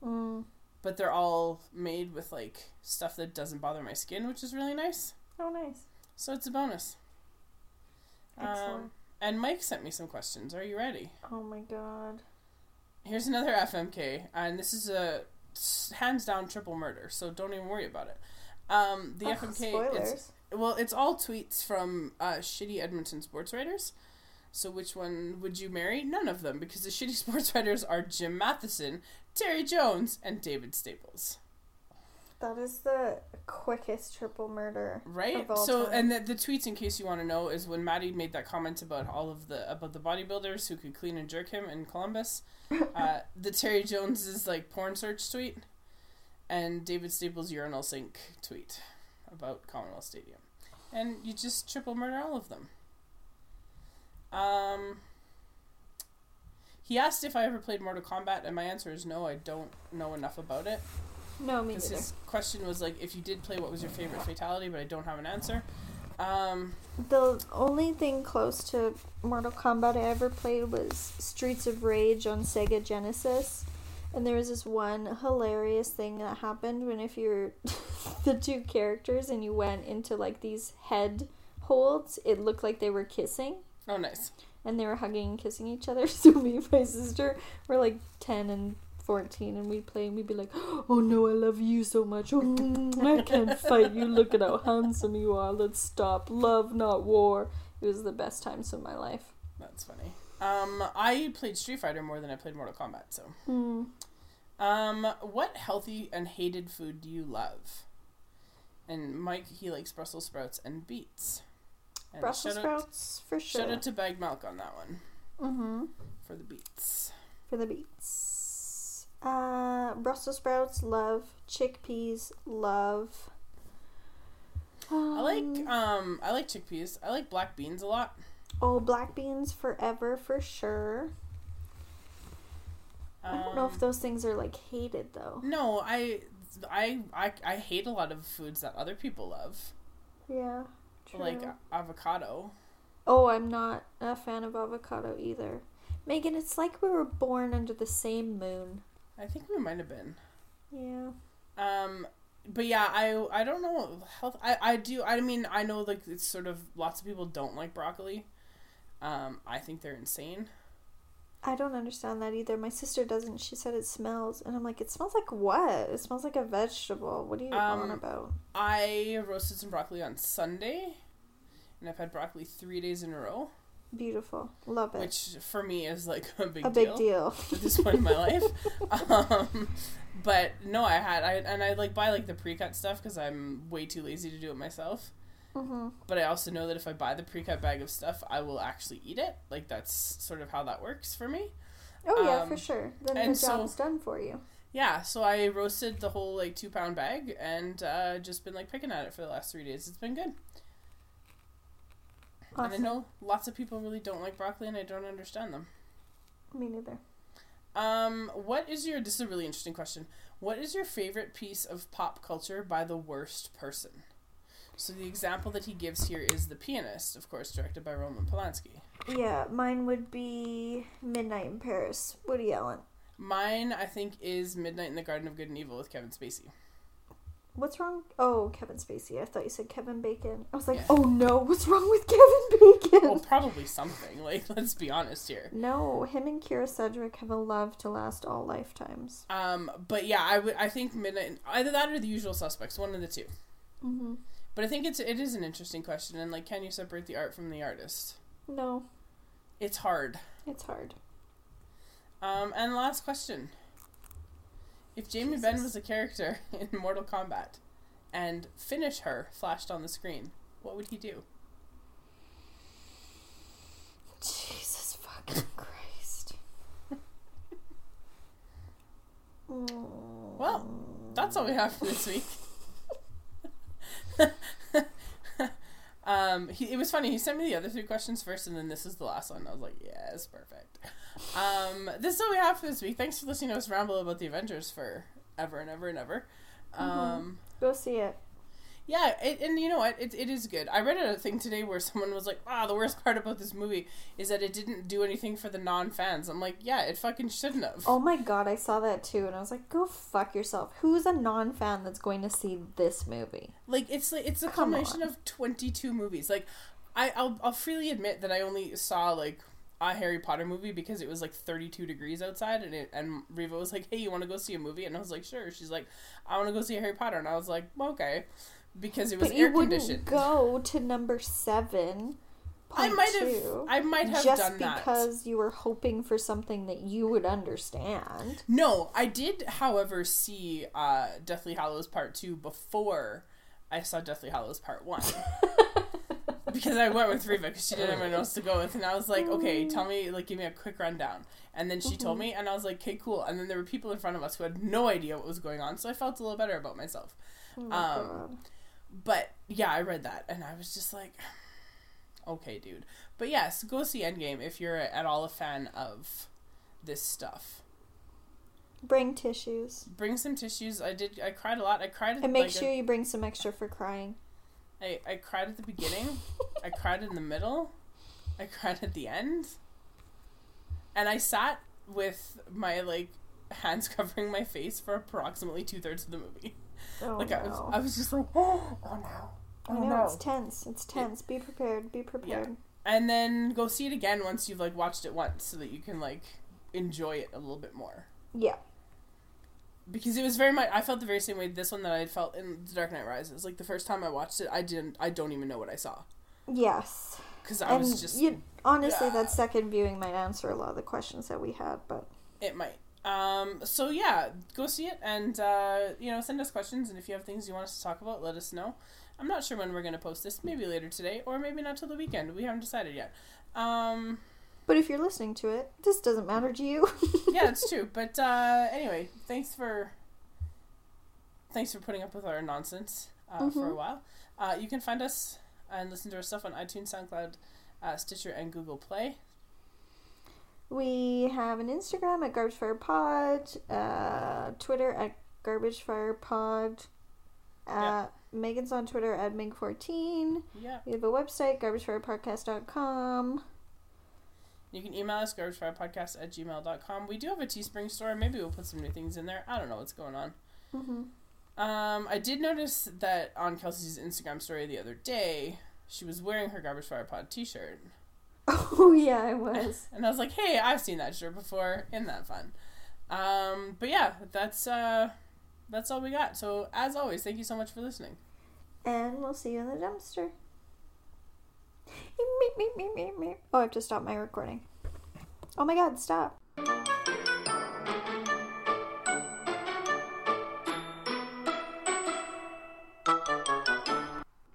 Mm. But they're all made with like stuff that doesn't bother my skin, which is really nice. Oh, nice. So it's a bonus. Excellent. Um, and Mike sent me some questions. Are you ready? Oh my god. Here's another FMK, and this is a hands down triple murder, so don't even worry about it. Um, the Ugh, FMK, spoilers. it's, well, it's all tweets from uh, shitty Edmonton sports writers. So which one would you marry? None of them, because the shitty sports writers are Jim Matheson, Terry Jones, and David Staples. That is the quickest triple murder. Right. Of all So, time. and the, the tweets, in case you want to know, is when Maddie made that comment about all of the about the bodybuilders who could clean and jerk him in Columbus. uh, the Terry Jones is like porn search tweet, and David Staples urinal sink tweet about Commonwealth Stadium, and you just triple murder all of them. Um. He asked if I ever played Mortal Kombat, and my answer is no. I don't know enough about it. No, me neither. his question was like, if you did play, what was your favorite fatality? But I don't have an answer. Um, The only thing close to Mortal Kombat I ever played was Streets of Rage on Sega Genesis. And there was this one hilarious thing that happened when if you're the two characters and you went into like these head holds, it looked like they were kissing. oh, nice. and they were hugging and kissing each other. So me and my sister were like ten and fourteen, and we'd play and we'd be like, "Oh no, I love you so much. Oh, mm, I can't fight you. Look at how handsome you are. Let's stop. Love, not war." It was the best times of my life. That's funny. Um, I played Street Fighter more than I played Mortal Kombat. So, Hmm. um, what healthy and hated food do you love? And Mike, he likes Brussels sprouts and beets. And Brussels shout out- sprouts for sure. Shout out to Bag Milk on that one mm-hmm. for the beets. For the beets. Uh, Brussels sprouts, love. Chickpeas, love. I like Um, um, I like chickpeas. I like black beans a lot. Oh, black beans forever for sure. I don't know if Um, those things are like hated though. No, I, I, I, I hate a lot of foods that other people love, Yeah. True. like avocado. oh, I'm not a fan of avocado either. Megan, it's like we were born under the same moon. I think we might have been. Yeah. Um, but yeah, I, I don't know health. I, I do. I mean, I know like it's sort of lots of people don't like broccoli. Um, I think they're insane. I don't understand that either. My sister doesn't. She said it smells, and I'm like, it smells like what? It smells like a vegetable. What are you Um, on about? I roasted some broccoli on Sunday, and I've had broccoli three days in a row, Beautiful. Love it. which for me is like a big a deal. big deal. at this point in my life. Um, but no, I had I and I like buy like the pre-cut stuff because I'm way too lazy to do it myself. hmm But I also know that if I buy the pre-cut bag of stuff, I will actually eat it. Like that's sort of how that works for me. Oh yeah, for Um, sure. Then the and so- job's done for you. yeah, so I roasted the whole like two pound bag and uh, just been like picking at it for the last three days. It's been good. And I know lots of people really don't like broccoli, and I don't understand them. Me neither. Um, what is your? This is a really interesting question. What is your favorite piece of pop culture by the worst person? So the example that he gives here is The Pianist, of course, directed by Roman Polanski. Yeah, mine would be Midnight in Paris. Woody Allen. Mine, I think, is Midnight in the Garden of Good and Evil with Kevin Spacey. What's wrong? Oh, Kevin Spacey. I thought you said Kevin Bacon. I was like, Yeah. oh no, what's wrong with Kevin Bacon? Well, probably something. Like, let's be honest here. No, him and Kyra Sedgwick have a love to last all lifetimes. Um, but yeah, I would. I think Midnight, either that or The Usual Suspects, one of the two. Mm-hmm. But I think it's it is an interesting question, and like, can you separate the art from the artist? No, It's hard. it's hard. Um, and last question: If Jamie Benn Jesus. was a character in Mortal Kombat, and finish her flashed on the screen, what would he do? Jesus fucking Christ. Well, that's all we have for this week. um, he, it was funny. He sent me the other three questions first, and then this is the last one. I was like, yes, perfect. Um, this is all we have for this week. Thanks for listening to us ramble about the Avengers for ever and ever and ever. Um, Go see it. Yeah, it, and you know what? It, it is good. I read a thing today where someone was like, "Ah, the worst part about this movie is that it didn't do anything for the non-fans." I'm like, "Yeah, it fucking shouldn't have." Oh my god, I saw that too, and I was like, go fuck yourself. Who's a non fan that's going to see this movie? Like it's like it's a Come combination on. of 22 movies. Like I I'll, I'll freely admit that I only saw like a Harry Potter movie because it was like 32 degrees outside and it and Riva was like, "Hey, you want to go see a movie?" And I was like, "Sure." She's like, "I want to go see Harry Potter." And I was like, "Okay." Because it was But you air conditioned. go to number seven. I might have I might have just done that. because you were hoping for something that you would understand. No, I did, however, see uh, Deathly Hallows Part 2 before I saw Deathly Hallows Part 1. because I went with Riva because she didn't have anyone else to go with. And I was like, okay, tell me, like, give me a quick rundown. And then she told me, and I was like, okay, cool. And then there were people in front of us who had no idea what was going on, so I felt a little better about myself. Oh my Um. But yeah, I read that, and I was just like, okay, dude. But yes, go see Endgame if you're at all a fan of this stuff. Bring tissues. Bring some tissues. I did. I cried a lot. I cried. At, And make like, sure you bring some extra for crying. I, I cried at the beginning. I cried in the middle. I cried at the end. And I sat with my like hands covering my face for approximately two thirds of the movie. Oh like no. I was, I was just like, oh, oh no, I oh know, no. it's tense. It's tense. Be prepared. Be prepared. and then go see it again once you've like watched it once, so that you can like enjoy it a little bit more. Yeah. Because it was very much, I felt the very same way this one that I felt in The Dark Knight Rises. Like the first time I watched it, I didn't, I don't even know what I saw Yes. because I and was just you honestly Yeah. that second viewing might answer a lot of the questions that we had, but It might. Um, so yeah, go see it and uh, you know send us questions and if you have things you want us to talk about, let us know. I'm not sure when we're gonna post this. Maybe later today or maybe not till the weekend. We haven't decided yet. Um, but if you're listening to it, this doesn't matter to you. yeah, it's true. But uh, anyway, thanks for thanks for putting up with our nonsense uh, for a Mhm. while. Uh, you can find us and listen to our stuff on iTunes, SoundCloud, uh, Stitcher, and Google Play. We have an Instagram at Garbage Fire Pod, uh, Twitter at Garbage Fire Pod. Uh, Yeah. Megan's on Twitter at Meg14. Yeah. We have a website, garbagefirepodcast.com. You can email us, garbagefirepodcast at gmail.com. We do have a Teespring store. Maybe we'll put some new things in there. I don't know what's going on. Mm-hmm. Um, I did notice that on Kelsey's Instagram story the other day, she was wearing her Garbage Fire Pod t shirt. Oh, yeah, I was. And I was like, hey, I've seen that shirt before. Isn't that fun? Um, but yeah, that's uh, that's all we got. So as always, thank you so much for listening. And we'll see you in the dumpster. Meep, meep, meep, meep, meep. Oh, I have to stop my recording. Oh my god, stop.